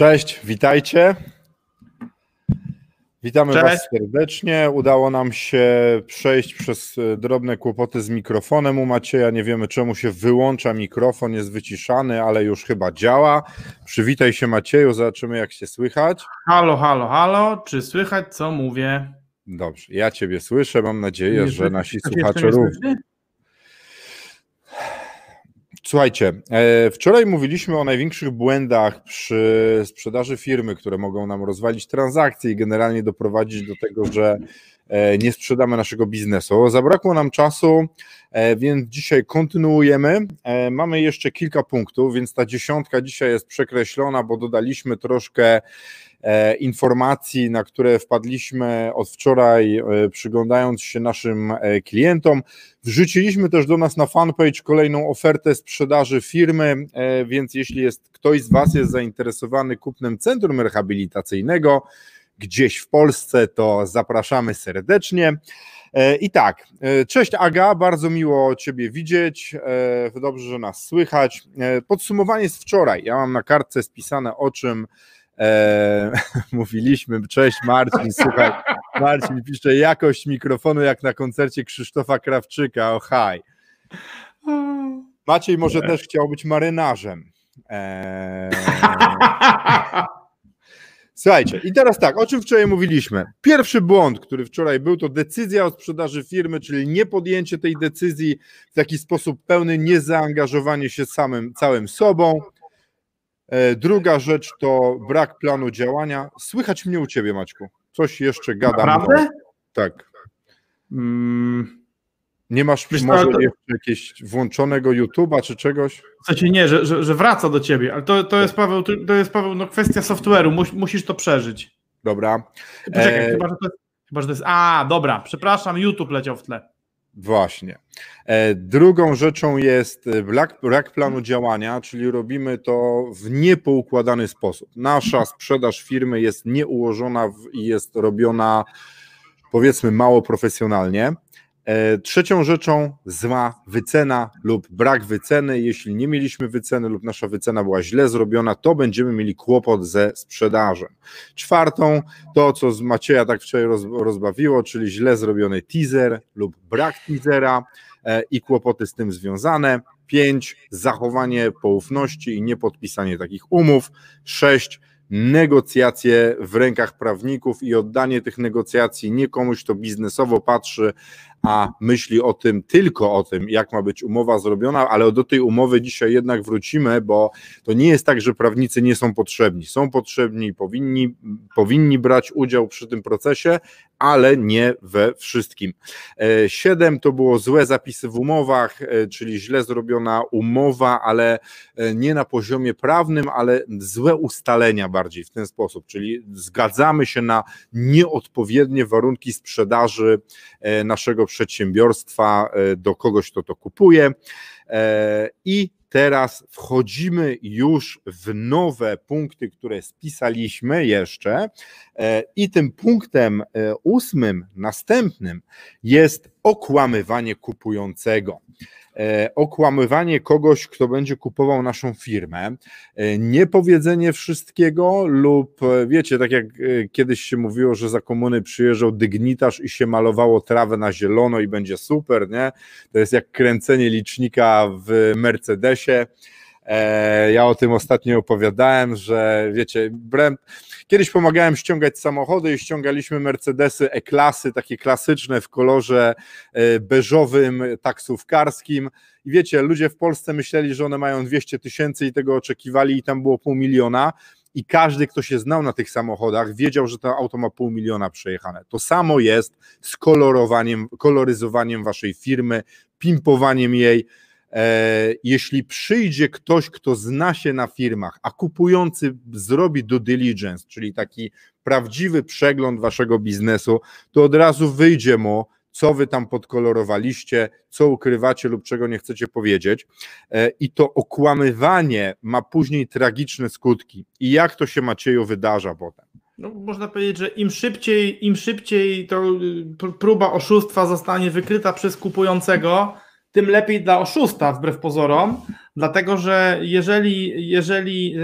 Cześć, witajcie. Witamy Cześć. Was serdecznie. Udało nam się przejść przez e, drobne kłopoty z mikrofonem u Macieja. Nie wiemy czemu się wyłącza mikrofon, jest wyciszany, ale już chyba działa. Przywitaj się Macieju, zobaczymy jak się słychać. Halo, halo, halo, czy słychać co mówię? Dobrze, ja Ciebie słyszę, mam nadzieję, Nie że nasi słuchacze również. Słuchajcie, e, wczoraj mówiliśmy o największych błędach przy sprzedaży firmy, które mogą nam rozwalić transakcje i generalnie doprowadzić do tego, że e, nie sprzedamy naszego biznesu. Zabrakło nam czasu, e, więc dzisiaj kontynuujemy. Mamy jeszcze kilka punktów, więc ta dziesiątka dzisiaj jest przekreślona, bo dodaliśmy troszkę informacji, na które wpadliśmy od wczoraj, e, przyglądając się naszym e, klientom. Wrzuciliśmy też do nas na fanpage kolejną ofertę sprzedaży firmy, e, więc jeśli jest ktoś z Was jest zainteresowany kupnem centrum rehabilitacyjnego gdzieś w Polsce, to zapraszamy serdecznie. E, I tak, e, cześć Aga, bardzo miło Ciebie widzieć, e, dobrze, że nas słychać. E, Podsumowanie z wczoraj, ja mam na kartce spisane o czym e, mówiliśmy. Cześć Marcin, słuchaj, Marcin pisze jakość mikrofonu jak na koncercie Krzysztofa Krawczyka, o haj. Maciej może też chciał być marynarzem. Eee... Słuchajcie, i teraz tak, o czym wczoraj mówiliśmy? Pierwszy błąd, który wczoraj był, to decyzja o sprzedaży firmy, czyli nie podjęcie tej decyzji w taki sposób pełny, niezaangażowanie się samym, całym sobą. E, Druga rzecz to brak planu działania. Słychać mnie u ciebie, Maćku. Coś jeszcze gadam. Naprawdę? Tak. Mm, Nie masz Wiesz może to- jeszcze jakiegoś włączonego YouTube'a czy czegoś? w sensie nie, że, że, że wraca do ciebie, ale to, to jest Paweł, to, jest Paweł, no kwestia software'u, mus, musisz to przeżyć. Dobra. Poczekaj, E, chyba, że to chyba, że to jest. A, dobra, przepraszam, YouTube leciał w tle. Właśnie. E, Drugą rzeczą jest e, brak, brak planu działania, czyli robimy to w niepoukładany sposób. Nasza sprzedaż firmy jest nieułożona i jest robiona powiedzmy mało profesjonalnie. E, Trzecią rzeczą zła wycena lub brak wyceny. Jeśli nie mieliśmy wyceny lub nasza wycena była źle zrobiona, to będziemy mieli kłopot ze sprzedażą. Czwartą to, co z Macieja tak wczoraj roz, rozbawiło, czyli źle zrobiony teaser lub brak teasera e, i kłopoty z tym związane. Pięć, zachowanie poufności i niepodpisanie takich umów. Sześć, negocjacje w rękach prawników i oddanie tych negocjacji nie komuś, kto biznesowo patrzy, a myśli o tym, tylko o tym, jak ma być umowa zrobiona, ale do tej umowy dzisiaj jednak wrócimy, bo to nie jest tak, że prawnicy nie są potrzebni. Są potrzebni i powinni, powinni brać udział przy tym procesie, ale nie we wszystkim. E, Siedem to było złe zapisy w umowach, e, czyli źle zrobiona umowa, ale e, nie na poziomie prawnym, ale złe ustalenia bardziej w ten sposób, czyli zgadzamy się na nieodpowiednie warunki sprzedaży naszego przedsiębiorstwa e, do kogoś, kto to kupuje. E, I teraz wchodzimy już w nowe punkty, które spisaliśmy jeszcze. E, I tym punktem ósmym, następnym, jest okłamywanie kupującego. E, Okłamywanie kogoś, kto będzie kupował naszą firmę, e, niepowiedzenie wszystkiego, lub e, wiecie, tak jak kiedyś się mówiło, że za komuny przyjeżdżał dygnitarz i się malowało trawę na zielono i będzie super, nie? To jest jak kręcenie licznika w Mercedesie. E, Ja o tym ostatnio opowiadałem, że wiecie, brem, kiedyś pomagałem ściągać samochody i ściągaliśmy Mercedesy E-klasy, takie klasyczne w kolorze e, beżowym, taksówkarskim. I wiecie, ludzie w Polsce myśleli, że one mają 200 tysięcy i tego oczekiwali i tam było pół miliona. i każdy, kto się znał na tych samochodach, wiedział, że to auto ma pół miliona przejechane. To samo jest z kolorowaniem, koloryzowaniem waszej firmy, pimpowaniem jej. E, jeśli przyjdzie ktoś, kto zna się na firmach, a kupujący zrobi due diligence, czyli taki prawdziwy przegląd waszego biznesu, to od razu wyjdzie mu, co wy tam podkolorowaliście, co ukrywacie lub czego nie chcecie powiedzieć. E, I to okłamywanie ma później tragiczne skutki. I jak to się Macieju wydarza potem? No, można powiedzieć, że im szybciej, im szybciej to y, próba oszustwa zostanie wykryta przez kupującego, tym lepiej dla oszusta, wbrew pozorom, dlatego że jeżeli, jeżeli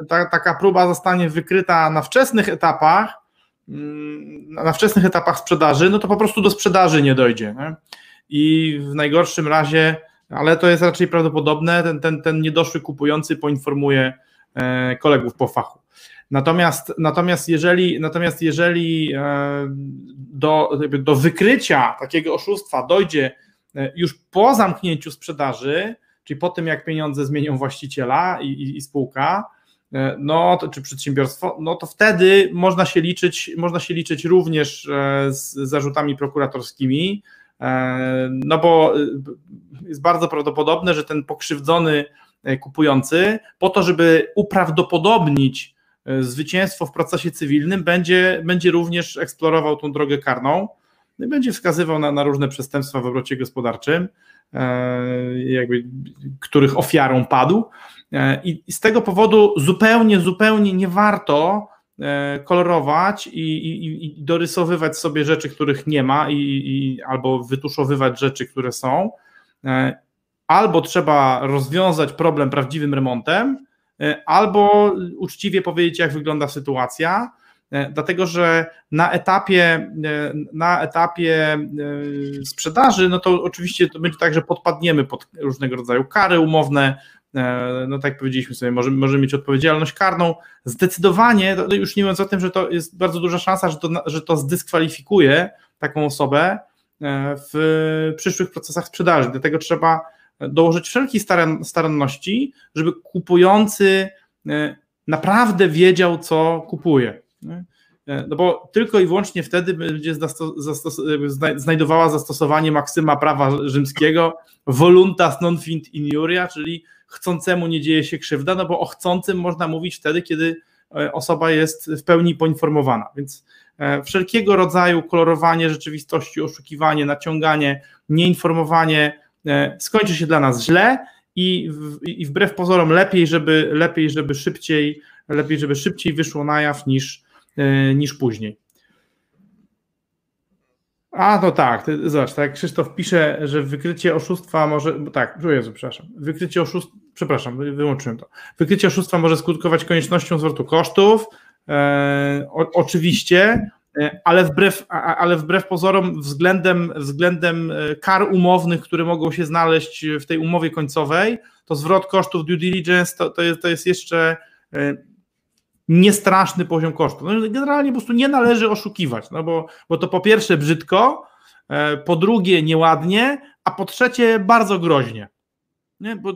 e, ta, taka próba zostanie wykryta na wczesnych etapach, mm, na wczesnych etapach sprzedaży, no to po prostu do sprzedaży nie dojdzie. Nie? I w najgorszym razie, ale to jest raczej prawdopodobne, ten, ten, ten niedoszły kupujący poinformuje e, kolegów po fachu. Natomiast, natomiast jeżeli, natomiast jeżeli e, do, do wykrycia takiego oszustwa dojdzie już po zamknięciu sprzedaży, czyli po tym, jak pieniądze zmienią właściciela i, i, i spółka, e, no, to, czy przedsiębiorstwo, no to wtedy można się liczyć, można się liczyć również e, z zarzutami prokuratorskimi, no bo jest bardzo prawdopodobne, że ten pokrzywdzony kupujący, po to, żeby uprawdopodobnić zwycięstwo w procesie cywilnym, będzie, będzie również eksplorował tą drogę karną. No i będzie wskazywał na, na różne przestępstwa w obrocie gospodarczym, e, jakby, których ofiarą padł. E, I z tego powodu zupełnie, zupełnie nie warto e, kolorować i, i, i dorysowywać sobie rzeczy, których nie ma, i, i, albo wytuszowywać rzeczy, które są. Albo trzeba rozwiązać problem prawdziwym remontem, albo uczciwie powiedzieć, jak wygląda sytuacja dlatego że na etapie, e, na etapie e, sprzedaży, no to oczywiście to będzie tak, że podpadniemy pod różnego rodzaju kary umowne, no tak powiedzieliśmy sobie, możemy, możemy mieć odpowiedzialność karną. Zdecydowanie, już nie mówiąc o tym, że to jest bardzo duża szansa, że to, że to zdyskwalifikuje taką osobę w przyszłych procesach sprzedaży. Dlatego trzeba dołożyć wszelkiej staranności, żeby kupujący naprawdę wiedział, co kupuje. E, no bo tylko i wyłącznie wtedy będzie znajdowała zastosowanie maksyma prawa rzymskiego voluntas non fint iniuria, czyli chcącemu nie dzieje się krzywda, no bo o chcącym można mówić wtedy, kiedy e, osoba jest w pełni poinformowana. Więc e, wszelkiego rodzaju kolorowanie rzeczywistości, oszukiwanie, naciąganie, nieinformowanie skończy się dla nas źle i, i wbrew pozorom lepiej, żeby lepiej, żeby szybciej, lepiej, żeby szybciej wyszło na jaw niż niż później. A, no tak, ty, zobacz, tak Krzysztof pisze, że wykrycie oszustwa może, tak, Jezu, przepraszam, wykrycie oszustwa, przepraszam, wyłączyłem to, wykrycie oszustwa może skutkować koniecznością zwrotu kosztów, e, o, oczywiście, e, ale wbrew, ale wbrew pozorom względem, względem e, kar umownych, które mogą się znaleźć w tej umowie końcowej, to zwrot kosztów due diligence to, to, jest, to jest jeszcze niestraszny poziom kosztów. No, generalnie po prostu nie należy oszukiwać, no bo, bo to po pierwsze brzydko, e, po drugie nieładnie, a po trzecie bardzo groźnie. Nie? Bo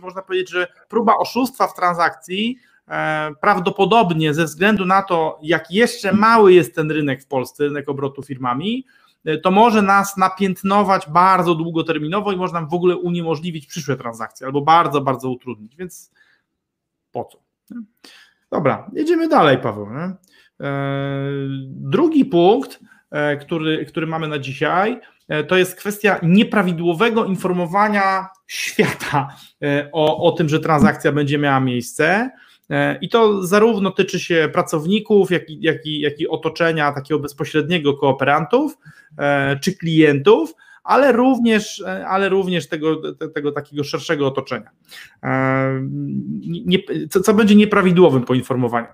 można powiedzieć, że próba oszustwa w transakcji e, prawdopodobnie ze względu na to, jak jeszcze mały jest ten rynek w Polsce, rynek obrotu firmami, e, to może nas napiętnować bardzo długoterminowo i można w ogóle uniemożliwić przyszłe transakcje albo bardzo, bardzo utrudnić. Więc po co? Dobra, jedziemy dalej, Paweł. Nie? E, drugi punkt, e, który, który mamy na dzisiaj, e, to jest kwestia nieprawidłowego informowania świata o, o tym, że transakcja będzie miała miejsce. I to zarówno tyczy się pracowników, jak i, jak i, jak i otoczenia takiego bezpośredniego kooperantów czy klientów, ale również, ale również tego, tego takiego szerszego otoczenia. Nie, co, co będzie nieprawidłowym poinformowaniem?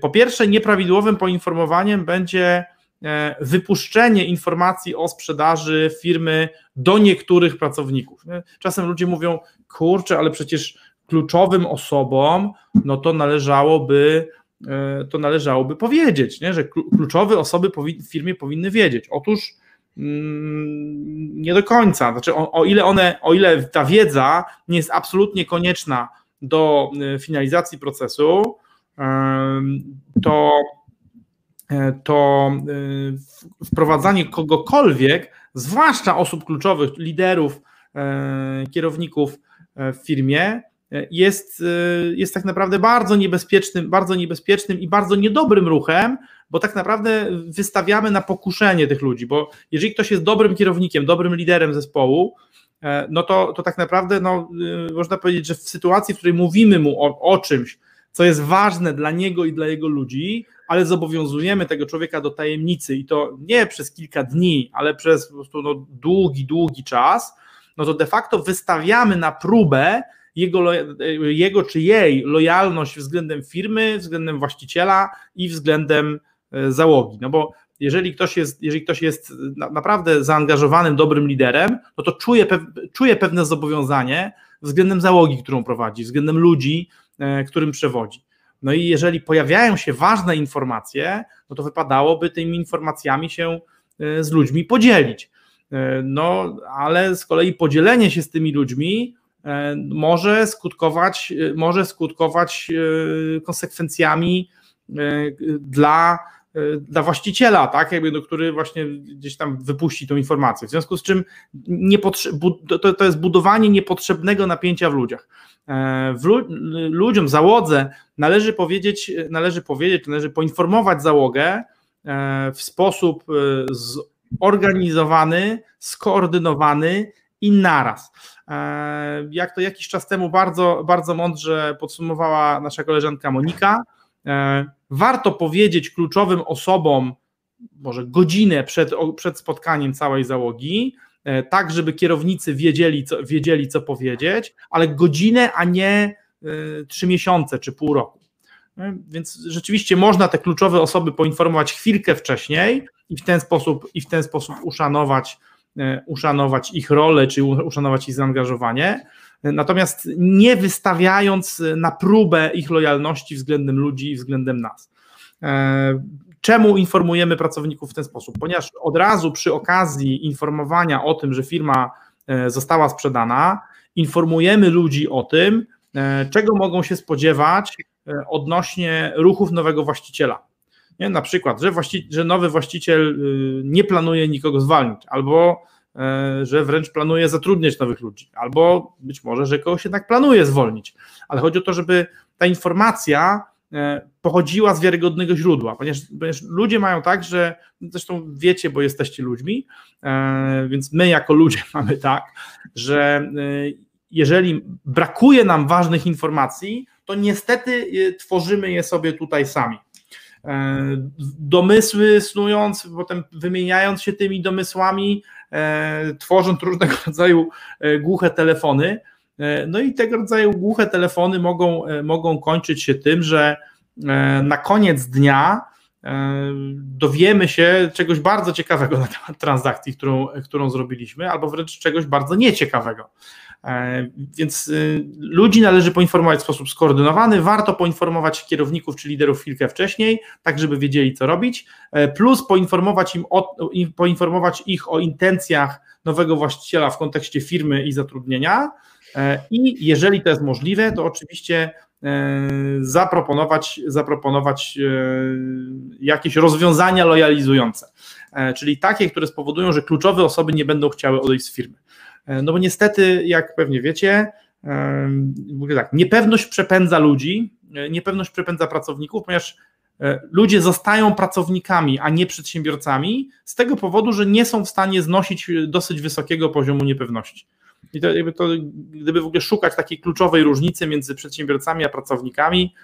Po pierwsze, nieprawidłowym poinformowaniem będzie e, wypuszczenie informacji o sprzedaży firmy do niektórych pracowników. Czasem ludzie mówią, kurczę, ale przecież kluczowym osobom, no to należałoby e, to należałoby powiedzieć, nie? że kluczowe osoby w firmie powinny wiedzieć. Otóż nie do końca. Znaczy, o, o, ile one, o ile ta wiedza nie jest absolutnie konieczna do y, finalizacji procesu, to, to wprowadzanie kogokolwiek, zwłaszcza osób kluczowych, liderów, kierowników w firmie, jest, jest tak naprawdę bardzo niebezpiecznym, bardzo niebezpiecznym i bardzo niedobrym ruchem, bo tak naprawdę wystawiamy na pokuszenie tych ludzi, bo jeżeli ktoś jest dobrym kierownikiem, dobrym liderem zespołu, e, no to, to tak naprawdę no, y, można powiedzieć, że w sytuacji, w której mówimy mu o, o czymś, co jest ważne dla niego i dla jego ludzi, ale zobowiązujemy tego człowieka do tajemnicy i to nie przez kilka dni, ale przez po prostu no, długi, długi czas, no to de facto wystawiamy na próbę jego, jego czy jej lojalność względem firmy, względem właściciela i względem E, załogi. No bo jeżeli ktoś jest, jeżeli ktoś jest naprawdę zaangażowanym, dobrym liderem, no to czuje, czuje pewne zobowiązanie względem załogi, którą prowadzi, względem ludzi, e, którym przewodzi. No i jeżeli pojawiają się ważne informacje, no to wypadałoby tymi informacjami się e, z ludźmi podzielić. No, ale z kolei podzielenie się z tymi ludźmi może skutkować, może skutkować konsekwencjami dla dla właściciela, tak, jakby, no, który właśnie gdzieś tam wypuści tą informację. W związku z czym to, to jest budowanie niepotrzebnego napięcia w ludziach. E, w lu ludziom, załodze należy powiedzieć, należy powiedzieć, należy poinformować załogę e, w sposób e, zorganizowany, skoordynowany i naraz. Jak to jakiś czas temu bardzo, bardzo mądrze podsumowała nasza koleżanka Monika, E, warto powiedzieć kluczowym osobom, może godzinę przed, przed spotkaniem całej załogi, e, tak, żeby kierownicy wiedzieli co, wiedzieli, co powiedzieć, ale godzinę, a nie e, trzy miesiące czy pół roku. Więc rzeczywiście można te kluczowe osoby poinformować chwilkę wcześniej i w ten sposób, i w ten sposób uszanować, uszanować ich rolę, czy uszanować ich zaangażowanie natomiast nie wystawiając na próbę ich lojalności względem ludzi i względem nas. E, czemu informujemy pracowników w ten sposób? Ponieważ od razu przy okazji informowania o tym, że firma e, została sprzedana, informujemy ludzi o tym, e, czego mogą się spodziewać odnośnie ruchów nowego właściciela. Nie? Na przykład, że, właści- że nowy właściciel y, nie planuje nikogo zwalnić, albo E, że wręcz planuje zatrudniać nowych ludzi, albo być może, że kogoś jednak planuje zwolnić. Ale chodzi o to, żeby ta informacja e, pochodziła z wiarygodnego źródła, ponieważ, ponieważ ludzie mają tak, że zresztą wiecie, bo jesteście ludźmi, e, więc my jako ludzie mamy tak, że jeżeli brakuje nam ważnych informacji, to niestety tworzymy je sobie tutaj sami. Domysły snując, potem wymieniając się tymi domysłami, E, tworząc różnego rodzaju e, głuche telefony. E, no i tego rodzaju głuche telefony mogą, mogą kończyć się tym, że na koniec dnia dowiemy się czegoś bardzo ciekawego na temat transakcji, którą, którą zrobiliśmy, albo wręcz czegoś bardzo nieciekawego. Więc ludzi należy poinformować w sposób skoordynowany. Warto poinformować kierowników czy liderów chwilkę wcześniej, tak żeby wiedzieli, co robić, plus poinformować, im o, poinformować ich o intencjach nowego właściciela w kontekście firmy i zatrudnienia. I jeżeli to jest możliwe, to oczywiście zaproponować, zaproponować jakieś rozwiązania lojalizujące, czyli takie, które spowodują, że kluczowe osoby nie będą chciały odejść z firmy. E, no bo niestety, jak pewnie wiecie, mówię tak, niepewność przepędza ludzi, e, niepewność przepędza pracowników, ponieważ e, ludzie zostają pracownikami, a nie przedsiębiorcami, z tego powodu, że nie są w stanie znosić dosyć wysokiego poziomu niepewności. I to, to, gdyby w ogóle szukać takiej kluczowej różnicy między przedsiębiorcami a pracownikami,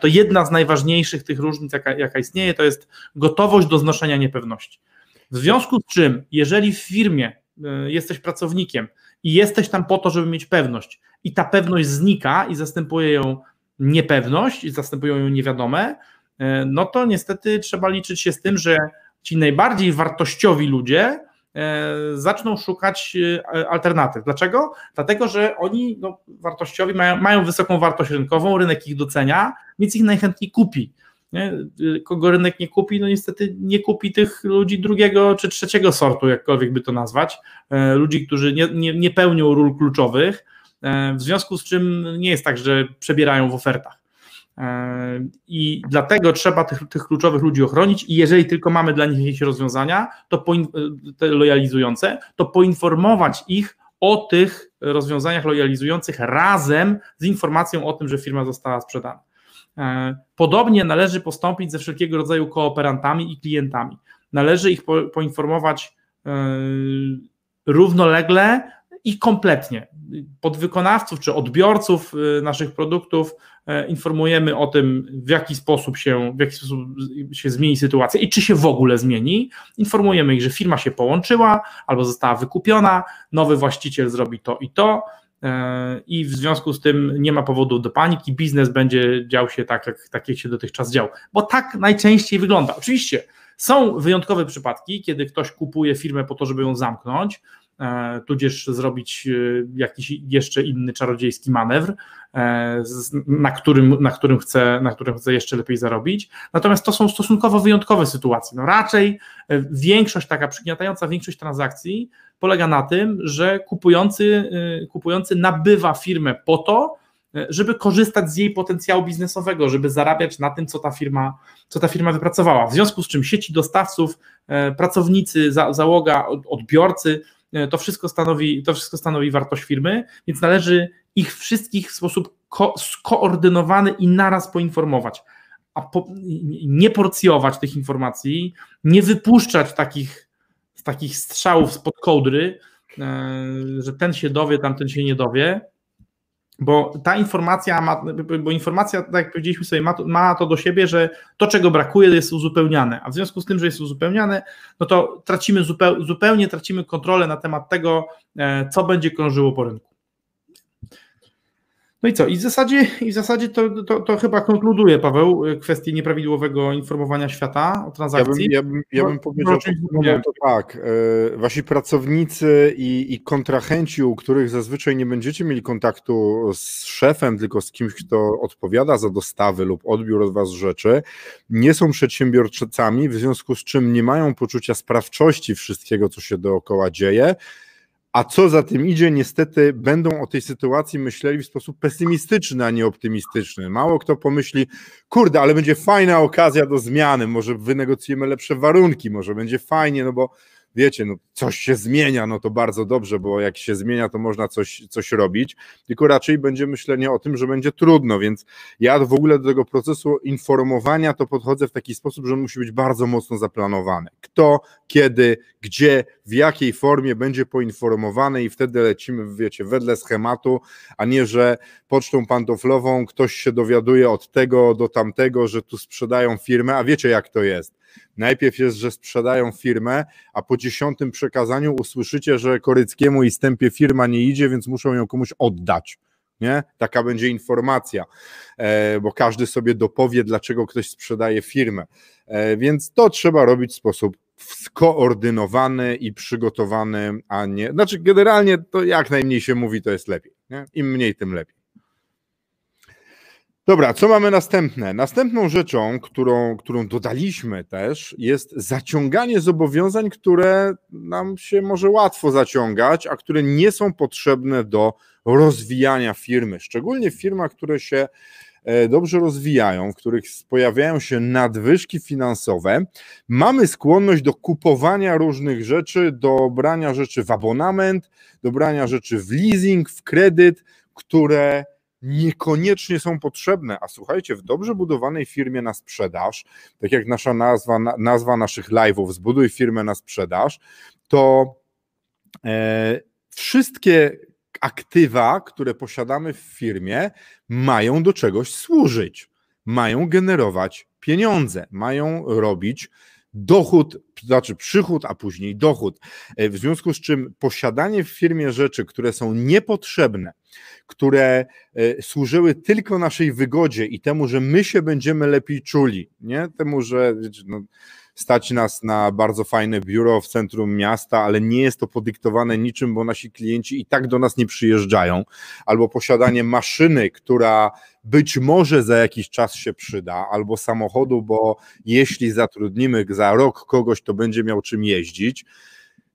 to jedna z najważniejszych tych różnic, jaka, jaka istnieje, to jest gotowość do znoszenia niepewności. W związku z czym, jeżeli w firmie E, jesteś pracownikiem i jesteś tam po to, żeby mieć pewność, i ta pewność znika i zastępuje ją niepewność, i zastępują ją niewiadome, e, no to niestety trzeba liczyć się z tym, że ci najbardziej wartościowi ludzie e, zaczną szukać alternatyw. Dlaczego? Dlatego, że oni no, wartościowi mają, mają wysoką wartość rynkową, rynek ich docenia, więc ich najchętniej kupi. Nie? Kogo rynek nie kupi, no niestety nie kupi tych ludzi drugiego czy trzeciego sortu, jakkolwiek by to nazwać, e, ludzi, którzy nie, nie, nie pełnią ról kluczowych, e, w związku z czym nie jest tak, że przebierają w ofertach. I dlatego trzeba tych, tych kluczowych ludzi ochronić, i jeżeli tylko mamy dla nich jakieś rozwiązania, to po, te lojalizujące, to poinformować ich o tych rozwiązaniach lojalizujących razem z informacją o tym, że firma została sprzedana. E, podobnie należy postąpić ze wszelkiego rodzaju kooperantami i klientami. Należy ich po, poinformować e, równolegle i kompletnie. Podwykonawców czy odbiorców e, naszych produktów informujemy o tym, w jaki sposób się, w jaki sposób się zmieni sytuacja i czy się w ogóle zmieni. Informujemy ich, że firma się połączyła albo została wykupiona, nowy właściciel zrobi to i to i w związku z tym nie ma powodu do paniki, biznes będzie dział się tak, jak, tak jak się dotychczas dział, bo tak najczęściej wygląda. Oczywiście są wyjątkowe przypadki, kiedy ktoś kupuje firmę po to, żeby ją zamknąć, E, tudzież zrobić e, jakiś jeszcze inny czarodziejski manewr, e, na którym, na którym, chce, na którym chce jeszcze lepiej zarobić. Natomiast to są stosunkowo wyjątkowe sytuacje. No raczej większość, taka przygniatająca większość transakcji polega na tym, że kupujący, kupujący nabywa firmę po to, żeby korzystać z jej potencjału biznesowego, żeby zarabiać na tym, co ta firma, co ta firma wypracowała. W związku z czym sieci dostawców, pracownicy, załoga, odbiorcy to wszystko stanowi, to wszystko stanowi wartość firmy, więc należy ich wszystkich w sposób ko skoordynowany i naraz poinformować, a po, nie porcjować tych informacji, nie wypuszczać takich, takich strzałów spod kołdry, e, że ten się dowie, tamten się nie dowie, bo ta informacja ma, bo informacja, tak jak powiedzieliśmy sobie, ma to, ma to do siebie, że to, czego brakuje, jest uzupełniane, a w związku z tym, że jest uzupełniane, no to tracimy zupeł, zupełnie tracimy kontrolę na temat tego, e, co będzie krążyło po rynku. No i co? I w zasadzie, i w zasadzie to, to, to chyba konkluduje, Paweł, kwestię nieprawidłowego informowania świata o transakcji. Ja bym, ja bym, ja bym powiedział, no, to tak. E, wasi pracownicy i, i kontrahenci, u których zazwyczaj nie będziecie mieli kontaktu z szefem, tylko z kimś, kto odpowiada za dostawy lub odbiór od was rzeczy, nie są przedsiębiorcami, w związku z czym nie mają poczucia sprawczości wszystkiego, co się dookoła dzieje a co za tym idzie, niestety będą o tej sytuacji myśleli w sposób pesymistyczny, a nie optymistyczny. Mało kto pomyśli, kurde, ale będzie fajna okazja do zmiany, może wynegocjujemy lepsze warunki, może będzie fajnie, no bo wiecie, no coś się zmienia, no to bardzo dobrze, bo jak się zmienia, to można coś, coś robić, tylko raczej będzie myślenie o tym, że będzie trudno, więc ja w ogóle do tego procesu informowania to podchodzę w taki sposób, że on musi być bardzo mocno zaplanowany. Kto, kiedy, gdzie, w jakiej formie będzie poinformowany i wtedy lecimy, wiecie, wedle schematu, a nie, że pocztą pantoflową ktoś się dowiaduje od tego do tamtego, że tu sprzedają firmę, a wiecie jak to jest Najpierw jest, że sprzedają firmę, a po dziesiątym przekazaniu usłyszycie, że Koryckiemu i Stępie firma nie idzie, więc muszą ją komuś oddać. Nie? Taka będzie informacja, e, bo każdy sobie dopowie, dlaczego ktoś sprzedaje firmę. E, więc to trzeba robić w sposób skoordynowany i przygotowany, a nie. Znaczy, generalnie to jak najmniej się mówi, to jest lepiej. Nie? Im mniej, tym lepiej. Dobra, co mamy następne? Następną rzeczą, którą, którą dodaliśmy też, jest zaciąganie zobowiązań, które nam się może łatwo zaciągać, a które nie są potrzebne do rozwijania firmy. Szczególnie w firmach, które się e, dobrze rozwijają, w których pojawiają się nadwyżki finansowe, mamy skłonność do kupowania różnych rzeczy, do brania rzeczy w abonament, do brania rzeczy w leasing, w kredyt, które niekoniecznie są potrzebne. A słuchajcie, w dobrze budowanej firmie na sprzedaż, tak jak nasza nazwa, nazwa naszych live'ów, zbuduj firmę na sprzedaż, to e, wszystkie aktywa, które posiadamy w firmie, mają do czegoś służyć, mają generować pieniądze, mają robić dochód, znaczy przychód, a później dochód. E, w związku z czym posiadanie w firmie rzeczy, które są niepotrzebne, które e, służyły tylko naszej wygodzie i temu, że my się będziemy lepiej czuli, nie temu, że no, stać nas na bardzo fajne biuro w centrum miasta, ale nie jest to podyktowane niczym, bo nasi klienci i tak do nas nie przyjeżdżają, albo posiadanie maszyny, która być może za jakiś czas się przyda, albo samochodu, bo jeśli zatrudnimy za rok kogoś, to będzie miał czym jeździć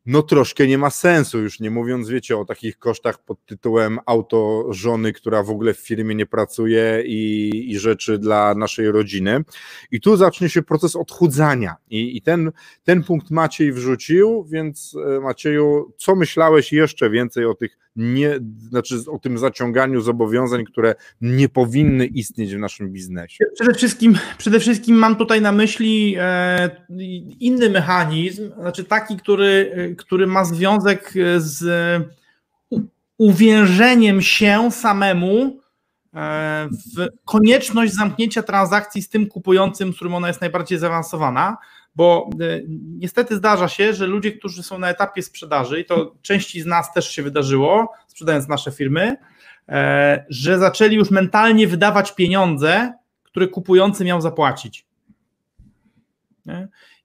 no troszkę nie ma sensu, już nie mówiąc, wiecie, o takich kosztach pod tytułem auto żony, która w ogóle w firmie nie pracuje i, i rzeczy dla naszej rodziny. I tu zacznie się proces odchudzania i, i ten, ten punkt Maciej wrzucił, więc e, Macieju, co myślałeś jeszcze więcej o tych nie, znaczy o tym zaciąganiu zobowiązań, które nie powinny istnieć w naszym biznesie? Przede wszystkim, przede wszystkim mam tutaj na myśli e, inny mechanizm, znaczy taki, który, który ma związek z uwiężeniem się samemu e, w konieczność zamknięcia transakcji z tym kupującym, z którym ona jest najbardziej zaawansowana bo e, niestety zdarza się, że ludzie, którzy są na etapie sprzedaży, i to części z nas też się wydarzyło, sprzedając nasze firmy, e, że zaczęli już mentalnie wydawać pieniądze, które kupujący miał zapłacić.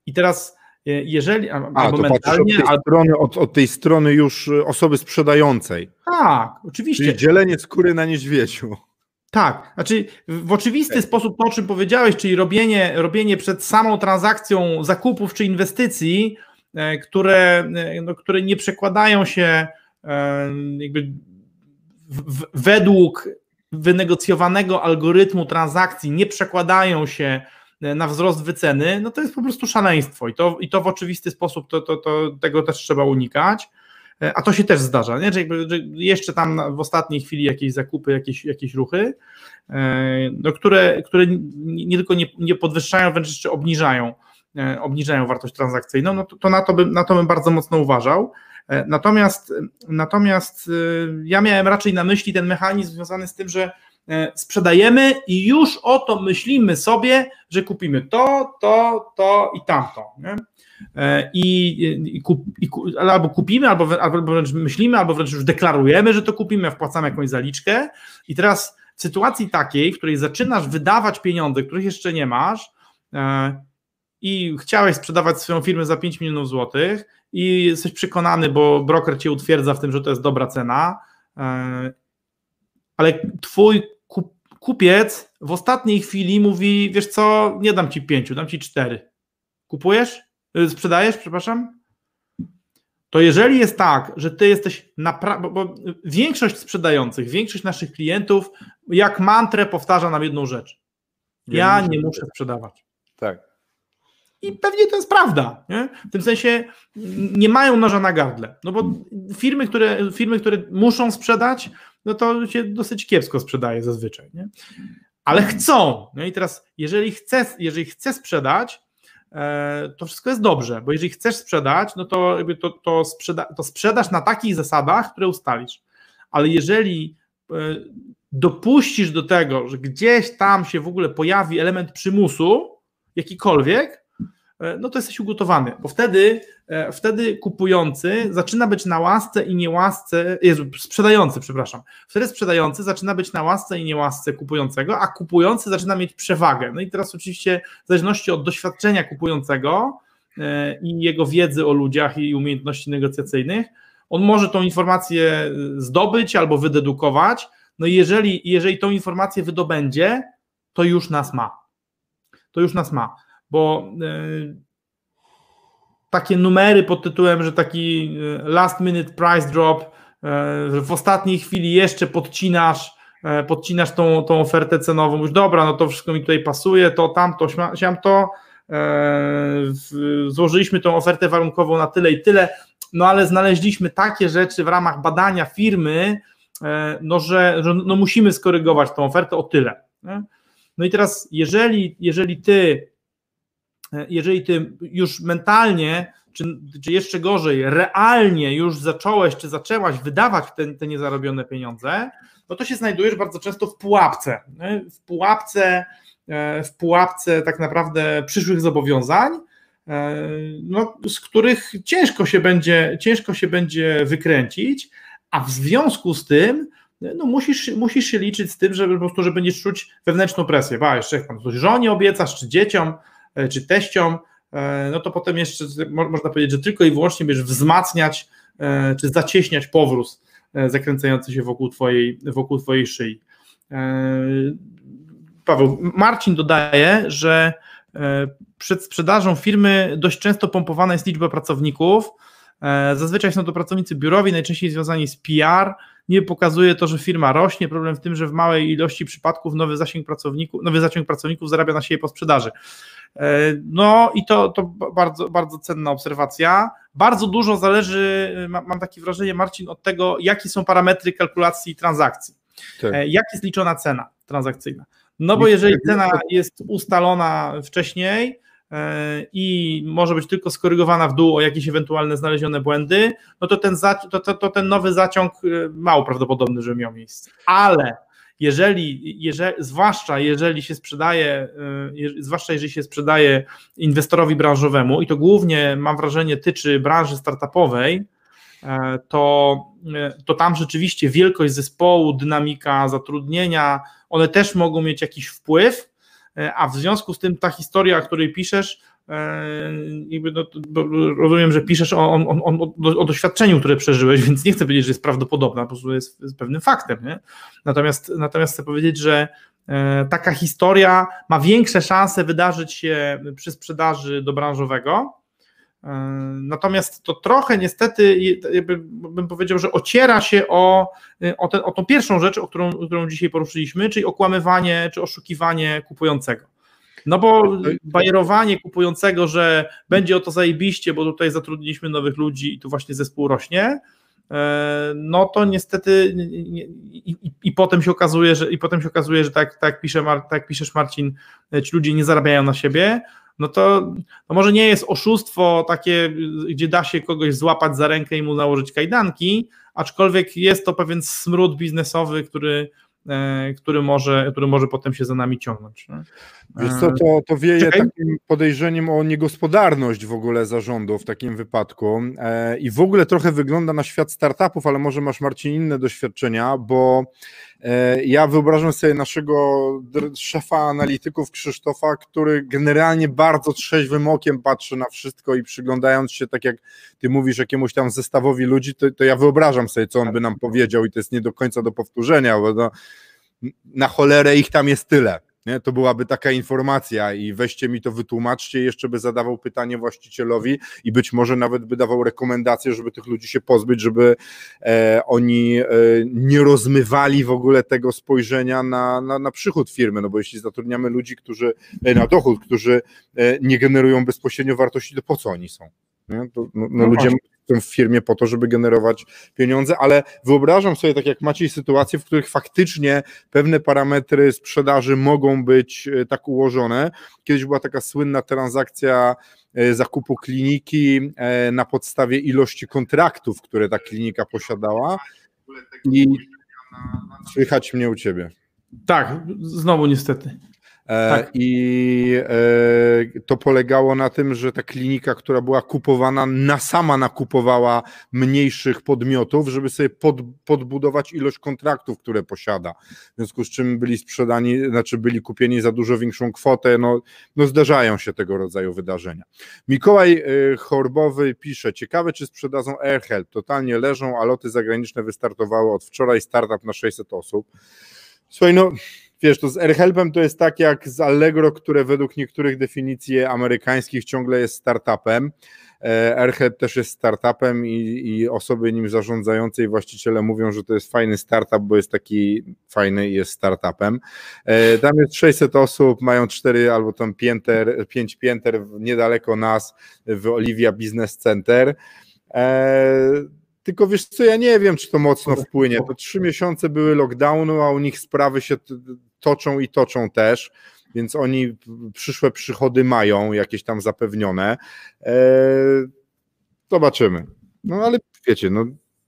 I teraz, e, jeżeli. A, albo to mentalnie. Od tej, albo... strony, od, od tej strony już osoby sprzedającej. Tak, oczywiście. Czyli dzielenie skóry na niedźwiedziu. Tak, znaczy w oczywisty sposób to, o czym powiedziałeś, czyli robienie, robienie przed samą transakcją zakupów czy inwestycji, e, które, e, no, które nie przekładają się e, jakby w, według wynegocjowanego algorytmu transakcji, nie przekładają się na wzrost wyceny, no to jest po prostu szaleństwo i to, i to w oczywisty sposób to, to, to tego też trzeba unikać. E, a to się też zdarza, nie? Że, jakby, że jeszcze tam w ostatniej chwili jakieś zakupy, jakieś, jakieś ruchy, e, no, które, które nie tylko nie, nie podwyższają, wręcz jeszcze obniżają, e, obniżają wartość transakcyjną, no to, to, na, to bym, na to bym bardzo mocno uważał. Natomiast, natomiast ja miałem raczej na myśli ten mechanizm związany z tym, że sprzedajemy i już o to myślimy sobie, że kupimy to, to, to i tamto. Nie? E, i, i, kup, i albo kupimy, albo, albo wręcz myślimy, albo wręcz już deklarujemy, że to kupimy, wpłacamy jakąś zaliczkę i teraz w sytuacji takiej, w której zaczynasz wydawać pieniądze, których jeszcze nie masz e, i chciałeś sprzedawać swoją firmę za 5 milionów złotych i jesteś przekonany, bo broker cię utwierdza w tym, że to jest dobra cena, e, ale twój kupiec w ostatniej chwili mówi, wiesz co, nie dam ci pięciu, dam ci cztery. Kupujesz? Y, sprzedajesz, przepraszam? To jeżeli jest tak, że ty jesteś naprawdę, bo, większość sprzedających, większość naszych klientów jak mantrę powtarza nam jedną rzecz. Ja nie muszę sprzedawać. Tak. I pewnie to jest prawda. Nie? W tym sensie nie mają noża na gardle. No bo firmy, które, firmy, które muszą sprzedać, no to się dosyć kiepsko sprzedaje zazwyczaj. Nie? Ale chcą. No i teraz, jeżeli chce, jeżeli chce sprzedać, to wszystko jest dobrze, bo jeżeli chcesz sprzedać, no to, to, to, sprzeda to sprzedasz na takich zasadach, które ustalisz. Ale jeżeli e, dopuścisz do tego, że gdzieś tam się w ogóle pojawi element przymusu, jakikolwiek, e, no to jesteś ugotowany, bo wtedy, wtedy kupujący zaczyna być na łasce i niełasce, Jezu, sprzedający, przepraszam, wtedy sprzedający zaczyna być na łasce i niełasce kupującego, a kupujący zaczyna mieć przewagę. No i teraz oczywiście w zależności od doświadczenia kupującego i jego wiedzy o ludziach i umiejętności negocjacyjnych, on może tą informację zdobyć albo wydedukować, no i jeżeli, jeżeli tą informację wydobędzie, to już nas ma. To już nas ma, bo takie numery pod tytułem, że taki e, last minute price drop, e, w ostatniej chwili jeszcze podcinasz, e, podcinasz tą, tą ofertę cenową, już dobra, no to wszystko mi tutaj pasuje, to tamto, siam to, złożyliśmy tą ofertę warunkową na tyle i tyle, no ale znaleźliśmy takie rzeczy w ramach badania firmy, no że, że no musimy skorygować tą ofertę o tyle. No i teraz, jeżeli, jeżeli ty jeżeli ty już mentalnie, czy, czy jeszcze gorzej, realnie już zacząłeś, czy zaczęłaś wydawać te, te niezarobione pieniądze, no to się znajdujesz bardzo często w pułapce. W pułapce, e, w pułapce tak naprawdę przyszłych zobowiązań, e, no, z których ciężko się będzie, ciężko się będzie wykręcić, a w związku z tym no musisz, musisz się liczyć z tym, że po prostu, że będziesz czuć wewnętrzną presję. Ba, jeszcze jak pan coś żonie obiecasz, czy dzieciom, czy teściom, e, no to potem jeszcze można powiedzieć, że tylko i wyłącznie będziesz wzmacniać e, czy zacieśniać powróz zakręcający się wokół twojej, wokół twojej szyi. Paweł, Marcin dodaje, że przed sprzedażą firmy dość często pompowana jest liczba pracowników, E, zazwyczaj są to pracownicy biurowi, najczęściej związani z PR. Nie pokazuje to, że firma rośnie. Problem w tym, że w małej ilości przypadków nowy zasięg pracowników, nowy zasięg pracowników zarabia na siebie po sprzedaży. E, no i to, to bardzo, bardzo cenna obserwacja. Bardzo dużo zależy, mam takie wrażenie, Marcin, od tego, jakie są parametry kalkulacji transakcji. Tak. E, jak jest liczona cena transakcyjna? No bo jeżeli cena jest ustalona wcześniej, e, i może być tylko skorygowana w dół o jakieś ewentualne znalezione błędy, no to ten, to, to, to ten nowy zaciąg mało prawdopodobny, że miał miejsce. Ale jeżeli, jeżeli, zwłaszcza jeżeli się sprzedaje, y, zwłaszcza jeżeli się sprzedaje inwestorowi branżowemu, i to głównie mam wrażenie tyczy branży startupowej, e, to, e, to tam rzeczywiście wielkość zespołu, dynamika zatrudnienia, one też mogą mieć jakiś wpływ, e, a w związku z tym ta historia, o której piszesz, jakby no, rozumiem, że piszesz o, o, o, o, doświadczeniu, które przeżyłeś, więc nie chcę powiedzieć, że jest prawdopodobna, po prostu jest, pewnym faktem. Nie? Natomiast, natomiast chcę powiedzieć, że e, taka historia ma większe szanse wydarzyć się przy sprzedaży do branżowego. E, natomiast to trochę niestety, bym powiedział, że ociera się o, o, o tą pierwszą rzecz, o którą, którą dzisiaj poruszyliśmy, czyli okłamywanie czy oszukiwanie kupującego. No bo bajerowanie kupującego, że będzie o to zajebiście, bo tutaj zatrudniliśmy nowych ludzi i tu właśnie zespół rośnie, e, no to niestety i, i, i, potem się okazuje, że i potem się okazuje, że tak, tak, pisze, tak piszesz Marcin, e, ci ludzie nie zarabiają na siebie, no to no może nie jest oszustwo takie, gdzie da się kogoś złapać za rękę i mu nałożyć kajdanki, aczkolwiek jest to pewien smród biznesowy, który który może, który może potem się za nami ciągnąć. Nie? Wiesz co, to, to wieje Czekaj. takim podejrzeniem o niegospodarność w ogóle zarządu w takim wypadku e, i w ogóle trochę wygląda na świat startupów, ale może masz Marcin inne doświadczenia, bo E, ja wyobrażam sobie naszego szefa analityków Krzysztofa, który generalnie bardzo trzeźwym okiem patrzy na wszystko i przyglądając się, tak jak ty mówisz, jakiemuś tam zestawowi ludzi, to, to ja wyobrażam sobie, co on by nam powiedział i to jest nie do końca do powtórzenia, bo na cholerę ich tam jest tyle. Nie? To byłaby taka informacja i weźcie mi to wytłumaczcie, jeszcze by zadawał pytanie właścicielowi i być może nawet by dawał rekomendacje, żeby tych ludzi się pozbyć, żeby e, oni e, nie rozmywali w ogóle tego spojrzenia na, na, na przychód firmy, no bo jeśli zatrudniamy ludzi, którzy, e, na dochód, którzy e, nie generują bezpośrednio wartości, to po co oni są? To, no, no, no ludzie w firmie po to, żeby generować pieniądze, ale wyobrażam sobie, tak jak macie sytuacje, w których faktycznie pewne parametry sprzedaży mogą być e, tak ułożone. Kiedyś była taka słynna transakcja e, zakupu kliniki e, na podstawie ilości kontraktów, które ta klinika posiadała i słychać mnie u ciebie. Tak, znowu niestety. E, tak. I e, to polegało na tym, że ta klinika, która była kupowana, na sama nakupowała mniejszych podmiotów, żeby sobie pod, podbudować ilość kontraktów, które posiada. W związku z czym byli sprzedani, znaczy byli kupieni za dużo większą kwotę. No, no zdarzają się tego rodzaju wydarzenia. Mikołaj e, Chorbowy pisze: Ciekawe, czy sprzedadzą AirHelp. Totalnie leżą, a loty zagraniczne wystartowały od wczoraj. Startup na 600 osób. Słuchaj, no wiesz, to z AirHelpem to jest tak jak z Allegro, które według niektórych definicji amerykańskich ciągle jest startupem. E, AirHelp też jest startupem i, i osoby nim zarządzające i właściciele mówią, że to jest fajny startup, bo jest taki fajny i jest startupem. E, tam jest 600 osób, mają 4 albo tam pięter, 5 pięter niedaleko nas w Olivia Business Center. E, tylko wiesz co, ja nie wiem, czy to mocno wpłynie. To trzy miesiące były lockdownu, a u nich sprawy się toczą i toczą też, więc oni przyszłe przychody mają jakieś tam zapewnione. Eee, zobaczymy. No ale wiecie, no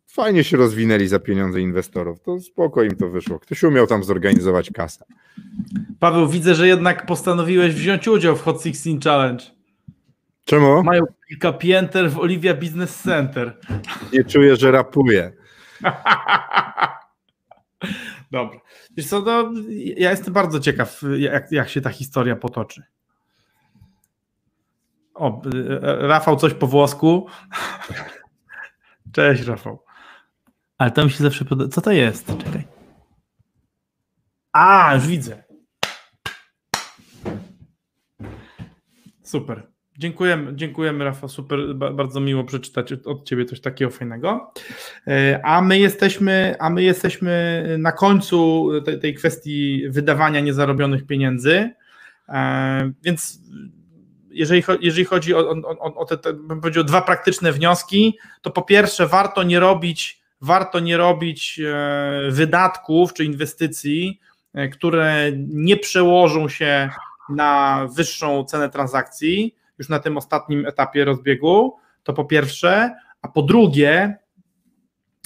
fajnie się rozwinęli za pieniądze inwestorów. To spoko im to wyszło. Ktoś umiał tam zorganizować kasę. Paweł, widzę, że jednak postanowiłeś wziąć udział w Hot 16 Challenge. Czemu? Mają kilka pięter w Olivia Business Center. Nie czuję, że rapuję. Dobra. Wiesz co, no, ja jestem bardzo ciekaw, jak, jak się ta historia potoczy. O, Rafał coś po włosku. Cześć, Rafał. Ale to mi się zawsze podoba. Co to jest? Czekaj. A, już widzę. Super. Dziękujemy, dziękujemy Rafał, super, bardzo miło przeczytać od Ciebie coś takiego fajnego. E, a my jesteśmy, a my jesteśmy na końcu tej, tej kwestii wydawania niezarobionych pieniędzy, e, więc jeżeli, jeżeli chodzi o, o, o te, te, bym powiedział, dwa praktyczne wnioski, to po pierwsze warto nie robić, warto nie robić e, wydatków czy inwestycji, które nie przełożą się na wyższą cenę transakcji, już na tym ostatnim etapie rozbiegu, to po pierwsze, a po drugie,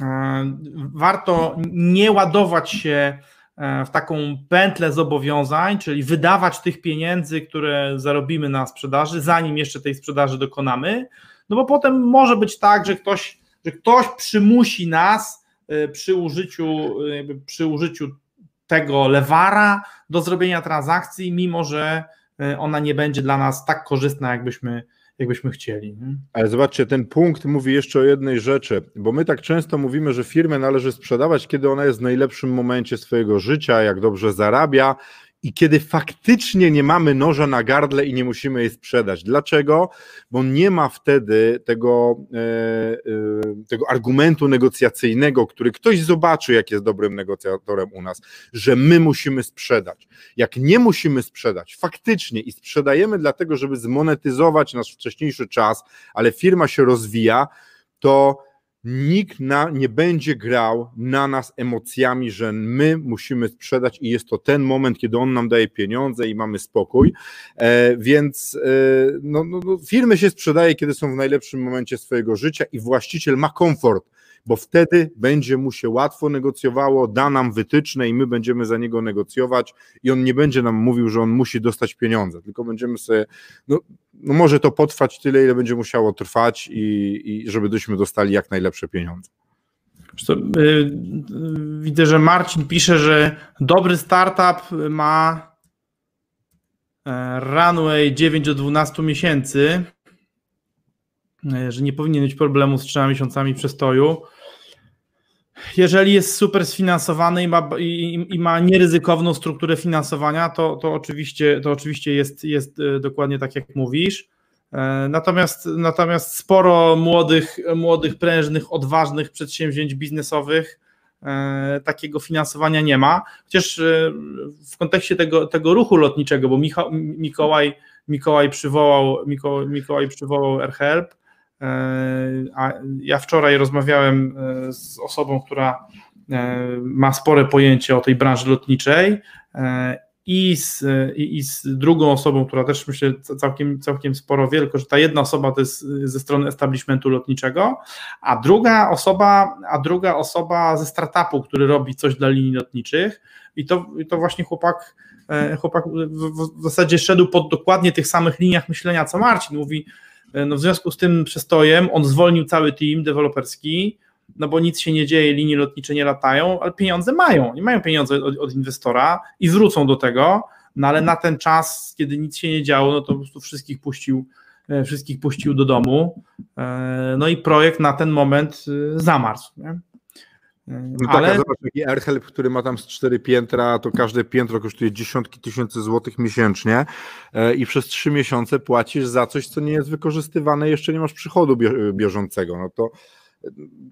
e, warto nie ładować się e, w taką pętlę zobowiązań, czyli wydawać tych pieniędzy, które zarobimy na sprzedaży, zanim jeszcze tej sprzedaży dokonamy, no bo potem może być tak, że ktoś, że ktoś przymusi nas e, przy użyciu, przy użyciu tego lewara do zrobienia transakcji, mimo że ona nie będzie dla nas tak korzystna, jakbyśmy, jakbyśmy chcieli. Nie? Ale zobaczcie, ten punkt mówi jeszcze o jednej rzeczy, bo my tak często mówimy, że firmę należy sprzedawać, kiedy ona jest w najlepszym momencie swojego życia, jak dobrze zarabia, i kiedy faktycznie nie mamy noża na gardle i nie musimy jej sprzedać. Dlaczego? Bo nie ma wtedy tego, e, e, tego argumentu negocjacyjnego, który ktoś zobaczy, jak jest dobrym negocjatorem u nas, że my musimy sprzedać. Jak nie musimy sprzedać faktycznie i sprzedajemy dlatego, żeby zmonetyzować nasz wcześniejszy czas, ale firma się rozwija, to nikt na, nie będzie grał na nas emocjami, że my musimy sprzedać i jest to ten moment, kiedy on nam daje pieniądze i mamy spokój. E, więc e, no, no, no, firmy się sprzedaje, kiedy są w najlepszym momencie swojego życia i właściciel ma komfort bo wtedy będzie mu się łatwo negocjowało, da nam wytyczne i my będziemy za niego negocjować i on nie będzie nam mówił, że on musi dostać pieniądze, tylko będziemy sobie, no, no może to potrwać tyle, ile będzie musiało trwać i, i żebyśmy dostali jak najlepsze pieniądze. Y, widzę, że Marcin pisze, że dobry startup ma e, runway 9 do 12 miesięcy, e, że nie powinien mieć problemu z 3 miesiącami przestoju jeżeli jest super sfinansowany i ma, i, i, ma nieryzykowną strukturę finansowania, to, to oczywiście, to oczywiście jest, jest e, dokładnie tak, jak mówisz. E, natomiast, natomiast sporo młodych, młodych, prężnych, odważnych przedsięwzięć biznesowych e, takiego finansowania nie ma. Chociaż w kontekście tego, tego ruchu lotniczego, bo Mikołaj, Mikołaj przywołał, Mikołaj, Mikołaj przywołał AirHelp, a ja wczoraj rozmawiałem e, z osobą, która e, ma spore pojęcie o tej branży lotniczej i z, i z drugą osobą, która też myślę całkiem, całkiem sporo wie, tylko że ta jedna osoba to jest ze strony establishmentu lotniczego, a druga osoba, a druga osoba ze startupu, który robi coś dla linii lotniczych. I to, i to właśnie chłopak, chłopak w, w zasadzie szedł pod dokładnie tych samych liniach myślenia co Marcin, mówi E, no w związku z tym przestojem on zwolnił cały team deweloperski, no bo nic się nie dzieje, linie lotnicze nie latają, ale pieniądze mają, nie mają pieniądze od, od inwestora i wrócą do tego, no ale na ten czas, kiedy nic się nie działo, no to po prostu wszystkich puścił, e, wszystkich puścił do domu, e, no i projekt na ten moment zamarzł. Nie? No ale... tak, zobacz, taki AirHelp, który ma tam z cztery piętra, to każde piętro kosztuje dziesiątki tysięcy złotych miesięcznie e, i przez trzy miesiące płacisz za coś, co nie jest wykorzystywane, jeszcze nie masz przychodu bieżącego. No to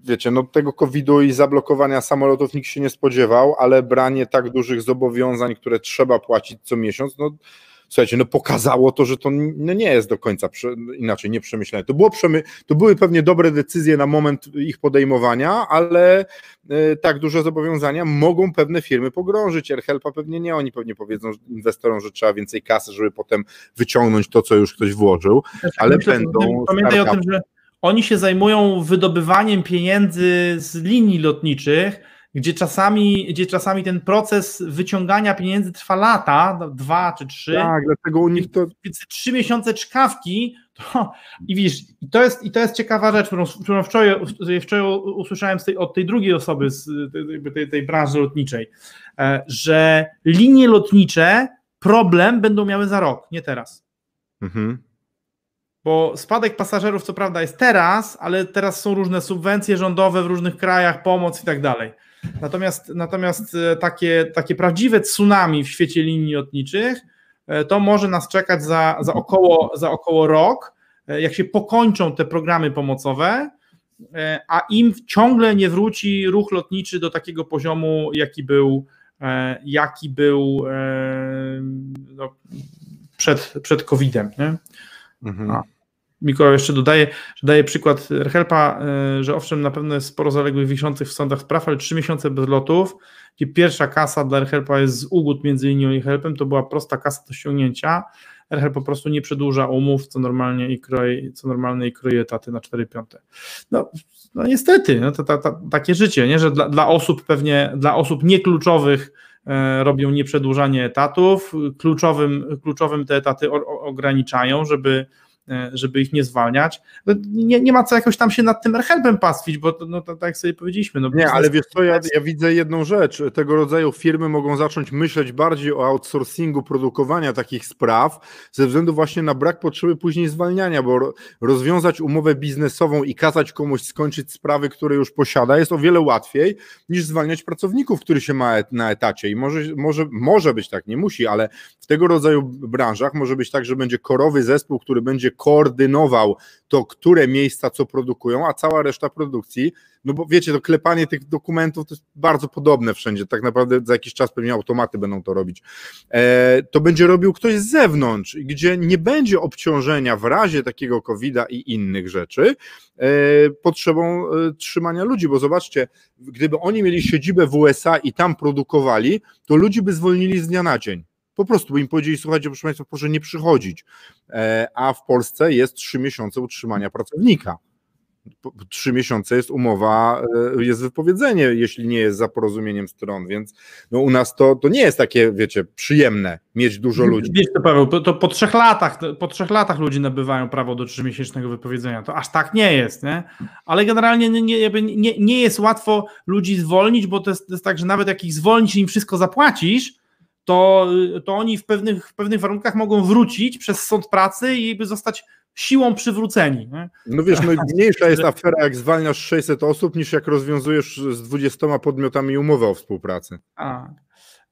wiecie, no tego COVID-u i zablokowania samolotów nikt się nie spodziewał, ale branie tak dużych zobowiązań, które trzeba płacić co miesiąc, no słuchajcie, no pokazało to, że to no nie jest do końca inaczej nieprzemyślane. To, było przemy, to były pewnie dobre decyzje na moment ich podejmowania, ale y, tak duże zobowiązania mogą pewne firmy pogrążyć. AirHelpa pewnie nie, oni pewnie powiedzą inwestorom, że trzeba więcej kasy, żeby potem wyciągnąć to, co już ktoś włożył, ale myślę, będą... Pamiętaj o tym, że oni się zajmują wydobywaniem pieniędzy z linii lotniczych, gdzie czasami, gdzie czasami ten proces wyciągania pieniędzy trwa lata, dwa czy trzy. Tak, dlatego u nich to. Trzy miesiące czkawki. To, I widzisz, i to, jest, i to jest ciekawa rzecz, którą, którą wczoraj, wczoraj usłyszałem tej, od tej drugiej osoby z tej, tej branży lotniczej, e, że linie lotnicze problem będą miały za rok, nie teraz. Mhm. Bo spadek pasażerów, co prawda, jest teraz, ale teraz są różne subwencje rządowe w różnych krajach, pomoc i tak dalej. Natomiast, natomiast e, takie, takie prawdziwe tsunami w świecie linii lotniczych to może nas czekać za, za, około, za około rok, jak się pokończą te programy pomocowe, a im ciągle nie wróci ruch lotniczy do takiego poziomu, jaki był, jaki był no, przed, przed COVID-em. Nie? Mhm. Mikołaj jeszcze dodaje, że daje przykład Rhelpa, e, że owszem, na pewno jest sporo zaległych wiszących w sądach spraw, ale trzy miesiące bez lotów, gdzie pierwsza kasa dla Rhelpa jest z ugód między linią i Helpem, to była prosta kasa do ściągnięcia. RHL po prostu nie przedłuża umów, co normalnie i kroi, co normalnie i kroi etaty na 4 piąte. No, no niestety, no to, to, to, takie życie, nie? że dla, dla osób pewnie, dla osób niekluczowych e, robią nieprzedłużanie etatów, kluczowym, kluczowym te etaty o, o, ograniczają, żeby żeby ich nie zwalniać. No, nie, nie ma co jakoś tam się nad tym helpem pastwić, bo no, to, tak sobie powiedzieliśmy. No, nie, ale wiesz co, ja, ja widzę jedną rzecz. Tego rodzaju firmy mogą zacząć myśleć bardziej o outsourcingu produkowania takich spraw ze względu właśnie na brak potrzeby później zwalniania, bo rozwiązać umowę biznesową i kazać komuś skończyć sprawy, które już posiada, jest o wiele łatwiej niż zwalniać pracowników, który się ma na etacie. I może, może, może być tak, nie musi, ale w tego rodzaju branżach może być tak, że będzie korowy zespół, który będzie koordynował to, które miejsca co produkują, a cała reszta produkcji, no bo wiecie, to klepanie tych dokumentów to jest bardzo podobne wszędzie, tak naprawdę za jakiś czas pewnie automaty będą to robić. E, to będzie robił ktoś z zewnątrz, gdzie nie będzie obciążenia w razie takiego COVID-a i innych rzeczy e, potrzebą e, trzymania ludzi, bo zobaczcie, gdyby oni mieli siedzibę w USA i tam produkowali, to ludzi by zwolnili z dnia na dzień po prostu by im powiedzieli, słuchajcie, proszę Państwa, proszę nie przychodzić. E, a w Polsce jest trzy miesiące utrzymania pracownika. Trzy miesiące jest umowa, e, jest wypowiedzenie, jeśli nie jest za porozumieniem stron, więc no u nas to, to nie jest takie, wiecie, przyjemne mieć dużo ludzi. Wiesz to Paweł, to po trzech latach, po trzech latach ludzie nabywają prawo do trzymiesięcznego wypowiedzenia. To aż tak nie jest, nie? Ale generalnie nie, nie, nie, nie jest łatwo ludzi zwolnić, bo to jest, to jest tak, że nawet jak ich zwolnić i im wszystko zapłacisz, to, to oni w pewnych, w pewnych warunkach mogą wrócić przez sąd pracy i zostać siłą przywróceni. Nie? No wiesz, no mniejsza jest afera, jak zwalniasz 600 osób, niż jak rozwiązujesz z 20 podmiotami umowę o współpracy. A,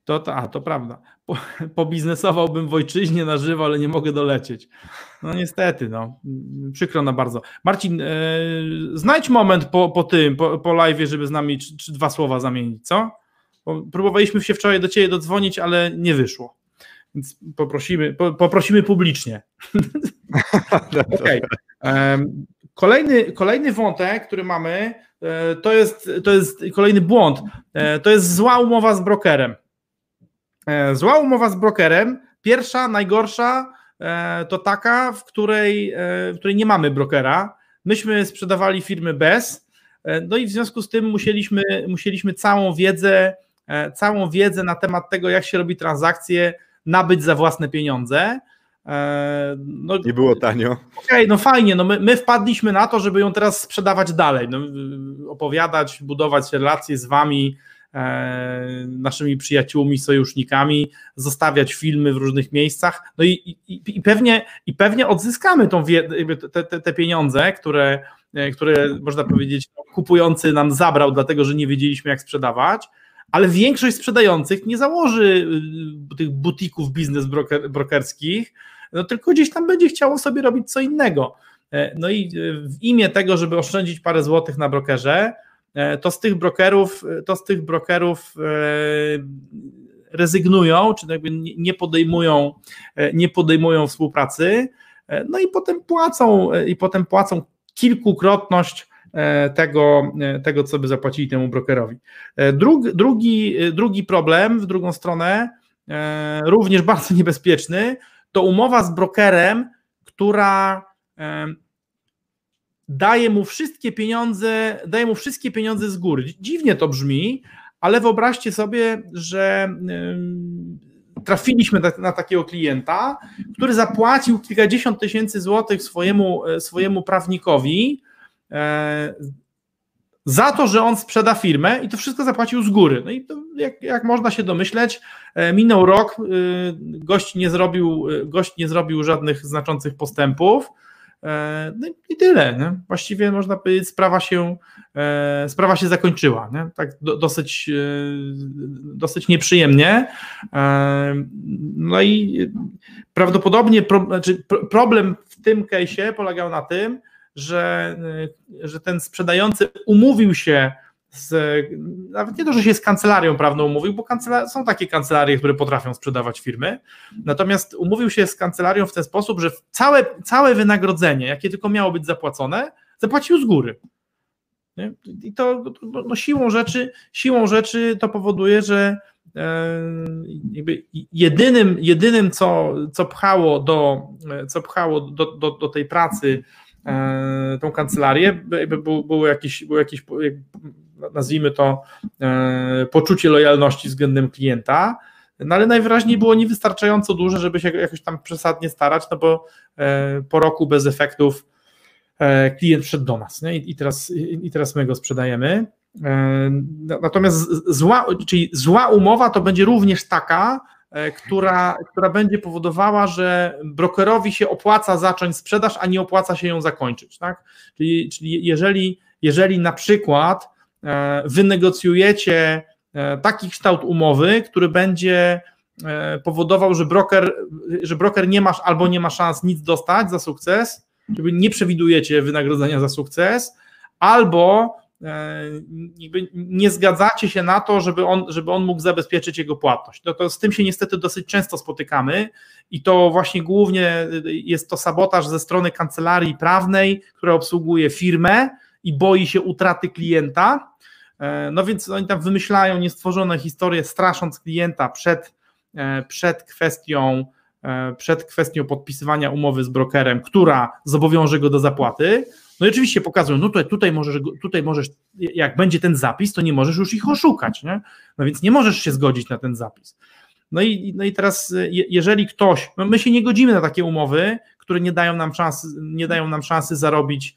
to, to, a, to prawda. Po, pobiznesowałbym w ojczyźnie na żywo, ale nie mogę dolecieć. No niestety, no. Przykro na bardzo. Marcin, e, znajdź moment po, po tym, po, po live, żeby z nami czy, czy dwa słowa zamienić, co? Próbowaliśmy się wczoraj do Ciebie dodzwonić, ale nie wyszło. Więc poprosimy, po, poprosimy publicznie. okay. Kolejny, kolejny wątek, który mamy, e, to jest, to jest kolejny błąd. E, to jest zła umowa z brokerem. E, zła umowa z brokerem, pierwsza, najgorsza, to taka, w której, w której nie mamy brokera. Myśmy sprzedawali firmy bez, no i w związku z tym musieliśmy, musieliśmy całą wiedzę całą wiedzę na temat tego, jak się robi transakcje, nabyć za własne pieniądze. E, no, nie było tanio. Okej, okay, no fajnie, no my, my, wpadliśmy na to, żeby ją teraz sprzedawać dalej, no, opowiadać, budować relacje z wami, e, naszymi przyjaciółmi, sojusznikami, zostawiać filmy w różnych miejscach, no i, i, i pewnie, i pewnie odzyskamy tą te, te, te pieniądze, które, e, które można powiedzieć kupujący nam zabrał, dlatego że nie wiedzieliśmy jak sprzedawać, ale większość sprzedających nie założy y, tych butików biznes broker, brokerskich, no tylko gdzieś tam będzie chciało sobie robić co innego. E, no i y, w imię tego, żeby oszczędzić parę złotych na brokerze, e, to z tych brokerów, to z tych brokerów e, rezygnują, czy jakby nie podejmują, nie podejmują współpracy, no i potem płacą, i potem płacą kilkukrotność tego, e, tego, co by zapłacili temu brokerowi. E, drugi, drugi, drugi problem w drugą stronę, również bardzo niebezpieczny, to umowa z brokerem, która daje mu wszystkie pieniądze, daje mu wszystkie pieniądze z góry. Dziwnie to brzmi, ale wyobraźcie sobie, że trafiliśmy na, takiego klienta, który zapłacił kilkadziesiąt tysięcy złotych swojemu, swojemu prawnikowi, E, za to, że on sprzeda firmę i to wszystko zapłacił z góry. No i to, jak, jak można się domyśleć, e, minął rok, e, gość nie, zrobił, gość nie zrobił żadnych znaczących postępów. no i tyle. Nie? Właściwie można powiedzieć, sprawa się, sprawa się zakończyła. Nie? Tak dosyć, dosyć nieprzyjemnie. No i prawdopodobnie znaczy problem w tym case'ie polegał na tym, że, że ten sprzedający umówił się z, nawet nie to, że się z kancelarią prawną umówił, bo są takie kancelarie, które potrafią sprzedawać firmy, natomiast umówił się z kancelarią w ten sposób, że całe, całe wynagrodzenie, jakie tylko miało być zapłacone, zapłacił z góry. Nie? I to no, no siłą, rzeczy, siłą rzeczy to powoduje, że e, jakby jedynym, jedynym co, co pchało, do, co pchało do, do, do tej pracy e, tą kancelarię, był, był, jakiś, był jakiś nazwijmy to, e, poczucie lojalności względem klienta, no ale najwyraźniej było niewystarczająco duże, żeby się jakoś tam przesadnie starać, no bo e, po roku bez efektów e, klient wszedł do nas nie? I, teraz, i teraz my go sprzedajemy. Natomiast zła, czyli zła umowa to będzie również taka, która, która będzie powodowała, że brokerowi się opłaca zacząć sprzedaż, a nie opłaca się ją zakończyć. Tak? Czyli, czyli jeżeli, jeżeli na przykład E, wynegocjujecie e, taki kształt umowy, który będzie e, powodował, że broker, że broker nie masz albo nie ma szans nic dostać za sukces, żeby nie przewidujecie wynagrodzenia za sukces, albo nie zgadzacie się na to, żeby on, żeby on mógł zabezpieczyć jego płatność. No to z tym się niestety dosyć często spotykamy i to właśnie głównie jest to sabotaż ze strony kancelarii prawnej, która obsługuje firmę i boi się utraty klienta, E, no więc oni tam wymyślają niestworzone historie, strasząc klienta przed, e, przed kwestią e, przed kwestią podpisywania umowy z brokerem, która zobowiąże go do zapłaty. No i oczywiście pokazują, no tutaj, tutaj, możesz, tutaj możesz, jak będzie ten zapis, to nie możesz już ich oszukać, nie? no więc nie możesz się zgodzić na ten zapis. No i, no i teraz, jeżeli ktoś, no my się nie godzimy na takie umowy, które nie dają nam szansy, nie dają nam szansy zarobić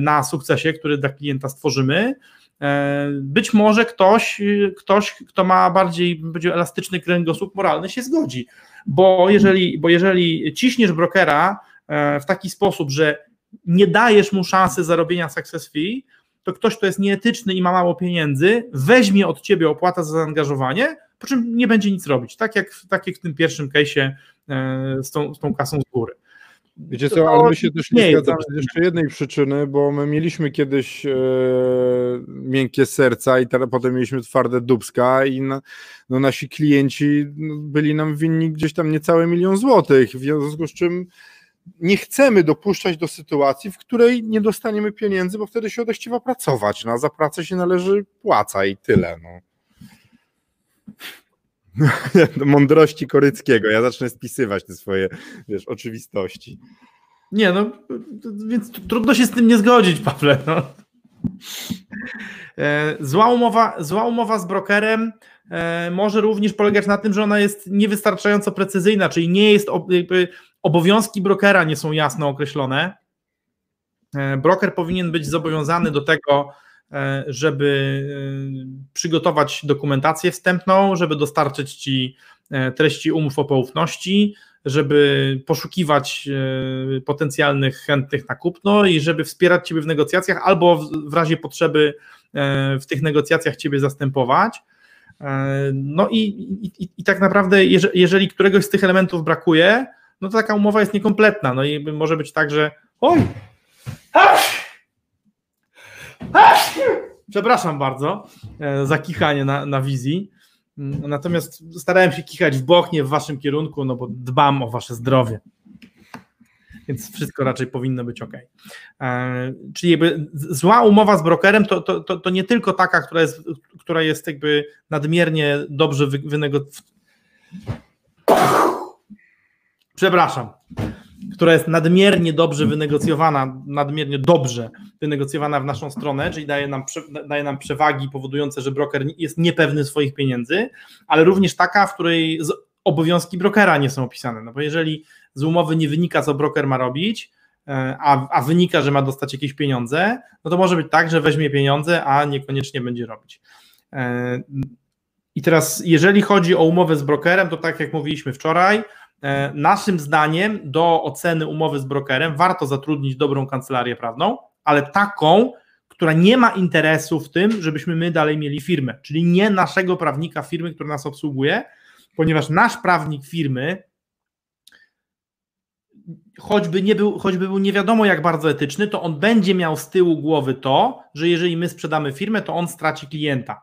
na sukcesie, który dla klienta stworzymy, E, być może ktoś, ktoś kto ma bardziej będzie elastyczny kręgosłup moralny, się zgodzi, bo jeżeli, bo jeżeli ciśniesz brokera e, w taki sposób, że nie dajesz mu szansy zarobienia success fee, to ktoś, kto jest nieetyczny i ma mało pieniędzy, weźmie od ciebie opłatę za zaangażowanie, po czym nie będzie nic robić. Tak jak, tak jak w tym pierwszym case'ie e, z tą, z tą kasą z góry. Wiecie co, ale my się też nie, nie zgadzamy z jeszcze jednej przyczyny, bo my mieliśmy kiedyś e, miękkie serca i teraz potem mieliśmy twarde dubska i na, no, nasi klienci no, byli nam winni gdzieś tam niecałe milion złotych, w związku z czym nie chcemy dopuszczać do sytuacji, w której nie dostaniemy pieniędzy, bo wtedy się odechciewa pracować, no, za pracę się należy płaca i tyle. No. mądrości Koryckiego. Ja zacznę spisywać te swoje, wiesz, oczywistości. Nie, no, więc trudno się z tym nie zgodzić, Pawle. No. E, zła umowa, zła umowa z brokerem e, może również polegać na tym, że ona jest niewystarczająco precyzyjna, czyli nie jest obowiązki brokera nie są jasno określone. E, broker powinien być zobowiązany do tego, E, żeby e, przygotować dokumentację wstępną, żeby dostarczyć Ci treści umów o poufności, żeby poszukiwać potencjalnych chętnych na kupno i żeby wspierać Ciebie w negocjacjach albo w razie potrzeby w tych negocjacjach Ciebie zastępować. No i, i, i tak naprawdę, jeżeli któregoś z tych elementów brakuje, no to taka umowa jest niekompletna. No i może być tak, że oj, Przepraszam bardzo e, za kichanie na, na wizji. Mm, natomiast starałem się kichać w bok, nie w waszym kierunku, no bo dbam o wasze zdrowie. Więc wszystko raczej powinno być ok. E, czyli jakby zła umowa z brokerem to, to, to, to, nie tylko taka, która jest, która jest jakby nadmiernie dobrze wynegocjowana. Przepraszam która jest nadmiernie dobrze wynegocjowana, nadmiernie dobrze wynegocjowana w naszą stronę, czyli daje nam, daje nam przewagi powodujące, że broker jest niepewny swoich pieniędzy, ale również taka, w której obowiązki brokera nie są opisane. No bo jeżeli z umowy nie wynika, co broker ma robić, e, a, a wynika, że ma dostać jakieś pieniądze, no to może być tak, że weźmie pieniądze, a niekoniecznie będzie robić. E, I teraz, jeżeli chodzi o umowę z brokerem, to tak jak mówiliśmy wczoraj, naszym zdaniem do oceny umowy z brokerem warto zatrudnić dobrą kancelarię prawną, ale taką, która nie ma interesu w tym, żebyśmy my dalej mieli firmę, czyli nie naszego prawnika firmy, który nas obsługuje, ponieważ nasz prawnik firmy choćby nie był, choćby był nie wiadomo jak bardzo etyczny, to on będzie miał z tyłu głowy to, że jeżeli my sprzedamy firmę, to on straci klienta.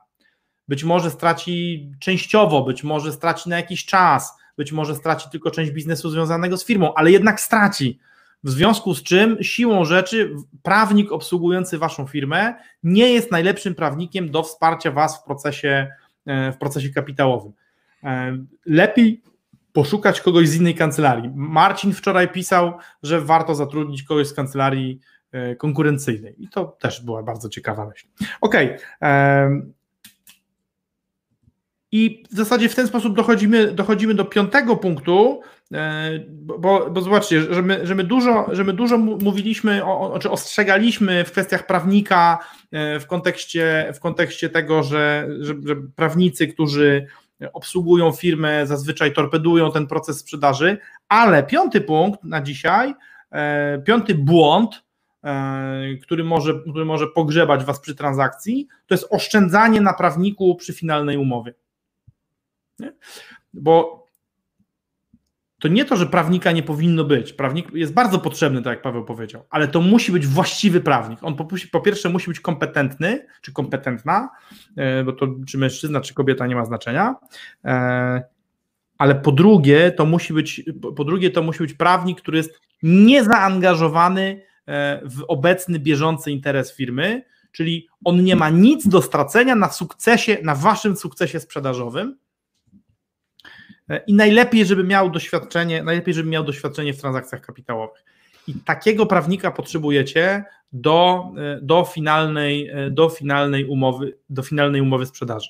Być może straci częściowo, być może straci na jakiś czas, być może straci tylko część biznesu związanego z firmą, ale jednak straci. W związku z czym siłą rzeczy prawnik obsługujący waszą firmę nie jest najlepszym prawnikiem do wsparcia was w procesie, e, w procesie kapitałowym. E, lepiej poszukać kogoś z innej kancelarii. Marcin wczoraj pisał, że warto zatrudnić kogoś z kancelarii e, konkurencyjnej i to też była bardzo ciekawa myśl. Okej. Okay. I w zasadzie w ten sposób dochodzimy, dochodzimy do piątego punktu, e, bo, bo zobaczcie, że my, że my, dużo, że my dużo mówiliśmy, o, czy ostrzegaliśmy w kwestiach prawnika e, w kontekście, w kontekście tego, że, że, że prawnicy, którzy obsługują firmę, zazwyczaj torpedują ten proces sprzedaży, ale piąty punkt na dzisiaj, e, piąty błąd, który może, który może pogrzebać Was przy transakcji, to jest oszczędzanie na prawniku przy finalnej umowie. Nie? Bo to nie to, że prawnika nie powinno być. Prawnik jest bardzo potrzebny, tak jak Paweł powiedział, ale to musi być właściwy prawnik. On po, po pierwsze musi być kompetentny, czy kompetentna, e, bo to czy mężczyzna, czy kobieta nie ma znaczenia. E, ale po drugie, to musi być, po drugie, to musi być prawnik, który jest niezaangażowany e, w obecny, bieżący interes firmy, czyli on nie ma nic do stracenia na sukcesie, na waszym sukcesie sprzedażowym, i najlepiej, żeby miał doświadczenie, najlepiej, żeby miał doświadczenie w transakcjach kapitałowych. I takiego prawnika potrzebujecie do, do, finalnej, do finalnej umowy, do finalnej umowy sprzedaży.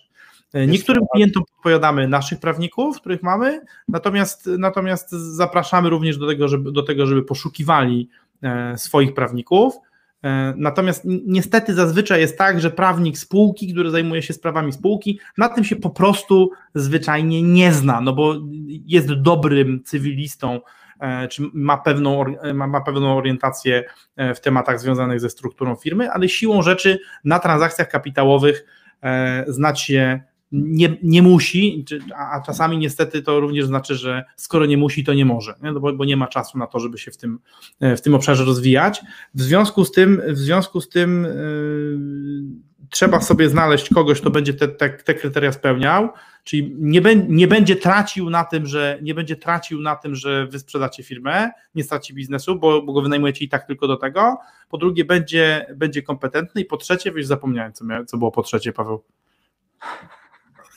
Niektórym klientom podpowiadamy naszych prawników, których mamy, natomiast, natomiast zapraszamy również do tego, żeby, do tego, żeby poszukiwali e, swoich prawników. E, natomiast niestety zazwyczaj jest tak, że prawnik spółki, który zajmuje się sprawami spółki, na tym się po prostu zwyczajnie nie zna, no bo jest dobrym cywilistą, e, czy ma pewną, ma, ma pewną orientację e, w tematach związanych ze strukturą firmy, ale siłą rzeczy na transakcjach kapitałowych znać się nie, nie musi, a czasami niestety to również znaczy, że skoro nie musi, to nie może, nie? No bo, bo, nie ma czasu na to, żeby się w tym, e, w tym obszarze rozwijać. W związku z tym, w związku z tym yy, trzeba sobie znaleźć kogoś, kto będzie te, te, te kryteria spełniał, czyli nie, be, nie będzie tracił na tym, że nie będzie tracił na tym, że wy sprzedacie firmę, nie straci biznesu, bo, bo go wynajmujecie i tak tylko do tego. Po drugie, będzie, będzie kompetentny i po trzecie, wiesz, zapomniałem, co, miał, co było po trzecie, Paweł.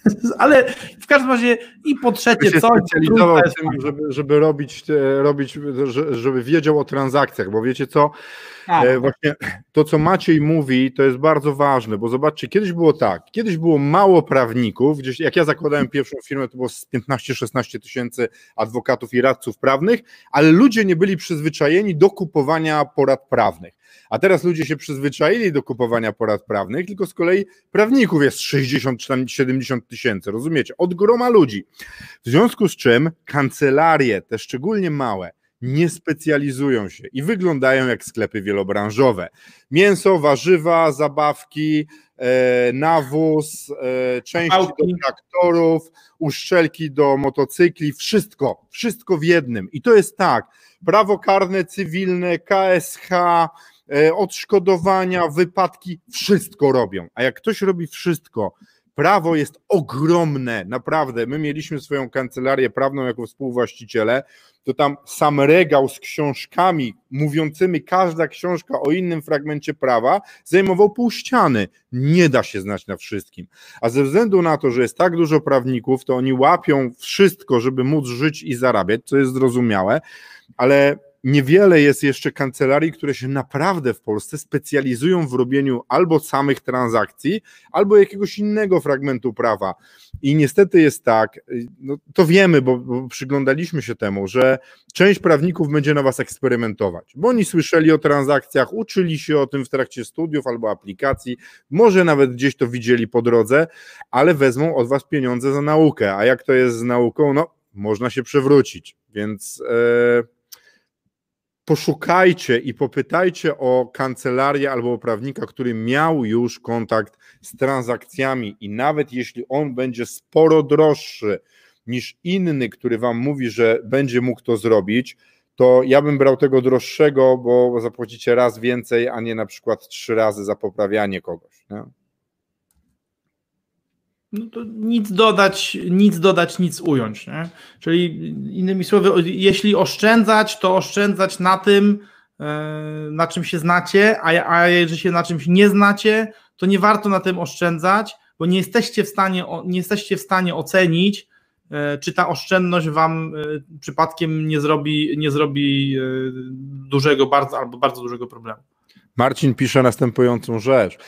Ale w każdym razie i po trzecie coś. specjalizował w tym, żeby, żeby robić, robić, żeby wiedział o transakcjach, bo wiecie co, tak. e, właśnie to co Maciej mówi, to jest bardzo ważne, bo zobaczcie, kiedyś było tak, kiedyś było mało prawników, gdzieś jak ja zakładałem pierwszą firmę, to było 15-16 tysięcy adwokatów i radców prawnych, ale ludzie nie byli przyzwyczajeni do kupowania porad prawnych. A teraz ludzie się przyzwyczaili do kupowania porad prawnych, tylko z kolei prawników jest 60 czy 70 tysięcy, rozumiecie? Od groma ludzi. W związku z czym kancelarie, te szczególnie małe, nie specjalizują się i wyglądają jak sklepy wielobranżowe. Mięso, warzywa, zabawki, e, nawóz, e, części do traktorów, uszczelki do motocykli, wszystko, wszystko w jednym. I to jest tak, prawo karne, cywilne, KSH, odszkodowania, wypadki, wszystko robią. A jak ktoś robi wszystko, prawo jest ogromne, naprawdę. My mieliśmy swoją kancelarię prawną jako współwłaściciele, to tam sam regał z książkami mówiącymi, każda książka o innym fragmencie prawa zajmował pół ściany. Nie da się znać na wszystkim. A ze względu na to, że jest tak dużo prawników, to oni łapią wszystko, żeby móc żyć i zarabiać, co jest zrozumiałe, ale niewiele jest jeszcze kancelarii, które się naprawdę w Polsce specjalizują w robieniu albo samych transakcji, albo jakiegoś innego fragmentu prawa. I niestety jest tak, no to wiemy, bo, bo przyglądaliśmy się temu, że część prawników będzie na was eksperymentować, bo oni słyszeli o transakcjach, uczyli się o tym w trakcie studiów albo aplikacji, może nawet gdzieś to widzieli po drodze, ale wezmą od was pieniądze za naukę. A jak to jest z nauką? No, można się przewrócić. Więc poszukajcie i popytajcie o kancelarię albo o prawnika, który miał już kontakt z transakcjami i nawet jeśli on będzie sporo droższy niż inny, który wam mówi, że będzie mógł to zrobić, to ja bym brał tego droższego, bo zapłacicie raz więcej, a nie na przykład trzy razy za poprawianie kogoś. Nie? No to nic dodać, nic dodać, nic ująć. Nie? Czyli innymi słowy, jeśli oszczędzać, to oszczędzać na tym, e, na czym się znacie, a, a jeżeli się na czymś nie znacie, to nie warto na tym oszczędzać, bo nie jesteście w stanie, nie jesteście w stanie ocenić, e, czy ta oszczędność wam e, przypadkiem nie zrobi, nie zrobi dużego bardzo albo bardzo dużego problemu. Marcin pisze następującą rzecz.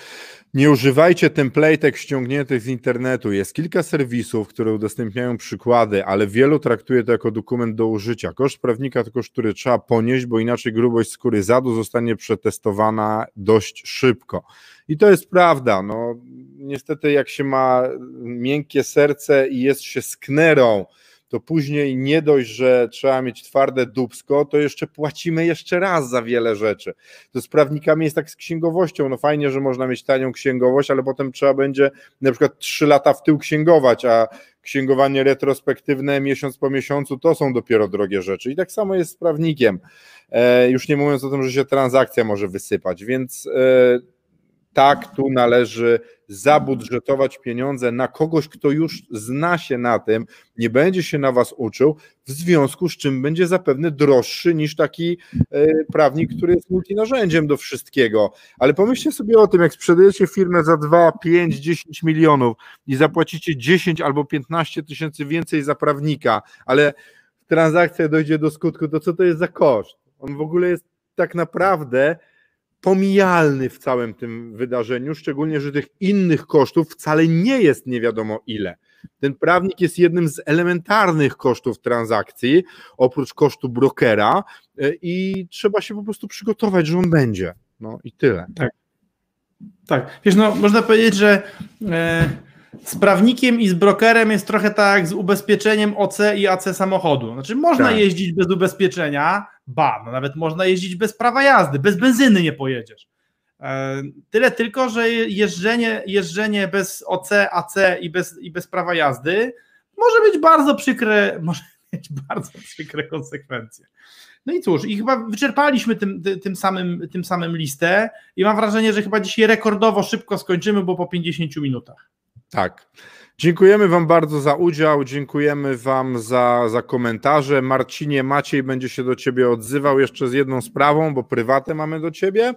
Nie używajcie templatek ściągniętych z internetu. Jest kilka serwisów, które udostępniają przykłady, ale wielu traktuje to jako dokument do użycia. Koszt prawnika to koszt, który trzeba ponieść, bo inaczej grubość skóry zadu zostanie przetestowana dość szybko. I to jest prawda. No, niestety, jak się ma miękkie serce i jest się sknerą, to później nie dość, że trzeba mieć twarde dubsko, to jeszcze płacimy jeszcze raz za wiele rzeczy. To z prawnikami jest tak z księgowością. No fajnie, że można mieć tanią księgowość, ale potem trzeba będzie na przykład trzy lata w tył księgować, a księgowanie retrospektywne miesiąc po miesiącu to są dopiero drogie rzeczy. I tak samo jest z prawnikiem. E, już nie mówiąc o tym, że się transakcja może wysypać, więc e, tak, tu należy zabudżetować pieniądze na kogoś, kto już zna się na tym, nie będzie się na was uczył, w związku z czym będzie zapewne droższy niż taki e, prawnik, który jest multinarzędziem do wszystkiego. Ale pomyślcie sobie o tym, jak sprzedajecie firmę za 2, 5, 10 milionów i zapłacicie 10 albo 15 tysięcy więcej za prawnika, ale transakcja dojdzie do skutku, to co to jest za koszt? On w ogóle jest tak naprawdę pomijalny w całym tym wydarzeniu, szczególnie, że tych innych kosztów wcale nie jest nie wiadomo ile. Ten prawnik jest jednym z elementarnych kosztów transakcji, oprócz kosztu brokera, e, i trzeba się po prostu przygotować, że on będzie. No i tyle. Tak. Tak. Wiesz, no, można powiedzieć, że. E z prawnikiem i z brokerem jest trochę tak z ubezpieczeniem OC i AC samochodu. Znaczy można tak. jeździć bez ubezpieczenia, ba, no nawet można jeździć bez prawa jazdy, bez benzyny nie pojedziesz. E, tyle tylko, że jeżdżenie, jeżdżenie bez OC, AC i bez, i bez prawa jazdy może być bardzo przykre, może mieć bardzo przykre konsekwencje. No i cóż, i chyba wyczerpaliśmy tym, tym, samym, tym samym listę i mam wrażenie, że chyba dzisiaj rekordowo szybko skończymy, bo po 50 minutach. Tak. Dziękujemy Wam bardzo za udział, dziękujemy Wam za, za komentarze. Marcinie, Maciej będzie się do Ciebie odzywał jeszcze z jedną sprawą, bo prywatę mamy do Ciebie.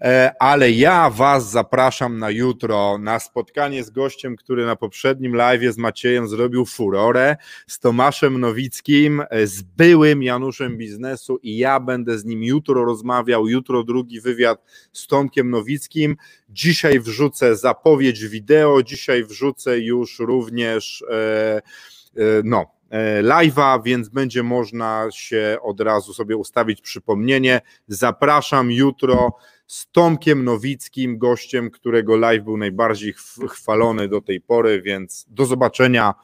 E, ale ja Was zapraszam na jutro na spotkanie z gościem, który na poprzednim live z Maciejem zrobił furorę, z Tomaszem Nowickim, e, z byłym Januszem Biznesu i ja będę z nim jutro rozmawiał, jutro drugi wywiad z Tomkiem Nowickim. Dzisiaj wrzucę zapowiedź wideo, dzisiaj wrzucę już również e, no, live'a, więc będzie można się od razu sobie ustawić przypomnienie. Zapraszam jutro z Tomkiem Nowickim, gościem, którego live był najbardziej chwalony do tej pory, więc do zobaczenia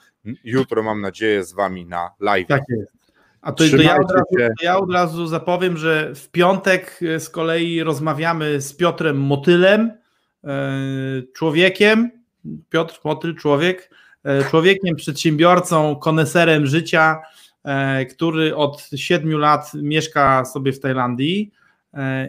jutro, mam nadzieję, z Wami na live. Tak jest. A to, to, ja, od razu, to ja od razu zapowiem, że w piątek e, z kolei rozmawiamy z Piotrem Motylem, e, człowiekiem, Piotr Motyl, człowiek, e, człowiekiem, przedsiębiorcą, koneserem życia, który od siedmiu lat mieszka sobie w Tajlandii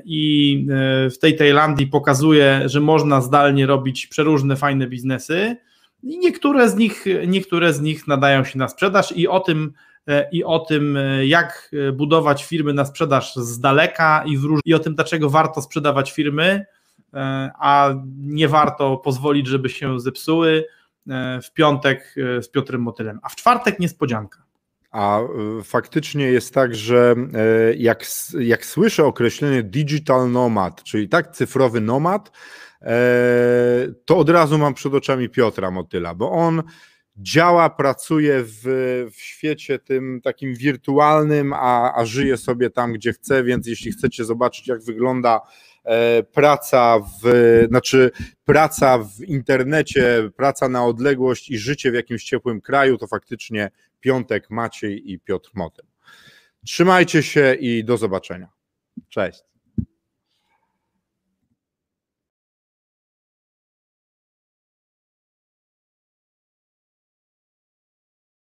i e, w tej Tajlandii pokazuje, że można zdalnie robić przeróżne fajne biznesy i niektóre z nich, niektóre z nich nadają się na sprzedaż i o tym e, i o tym, jak budować firmy na sprzedaż z daleka i, w, i o tym, dlaczego warto sprzedawać firmy, a nie warto pozwolić, żeby się zepsuły w piątek z Piotrem Motylem, a w czwartek niespodzianka. A y, faktycznie jest tak, że e, jak, jak słyszę określenie digital nomad, czyli tak cyfrowy nomad, e, to od razu mam przed oczami Piotra Motyla, bo on działa, pracuje w, w świecie tym takim wirtualnym, a, a żyje sobie tam, gdzie chce, więc jeśli chcecie zobaczyć, jak wygląda praca w, znaczy praca w internecie, praca na odległość i życie w jakimś ciepłym kraju, to faktycznie Piątek Maciej i Piotr Motem. Trzymajcie się i do zobaczenia. Cześć.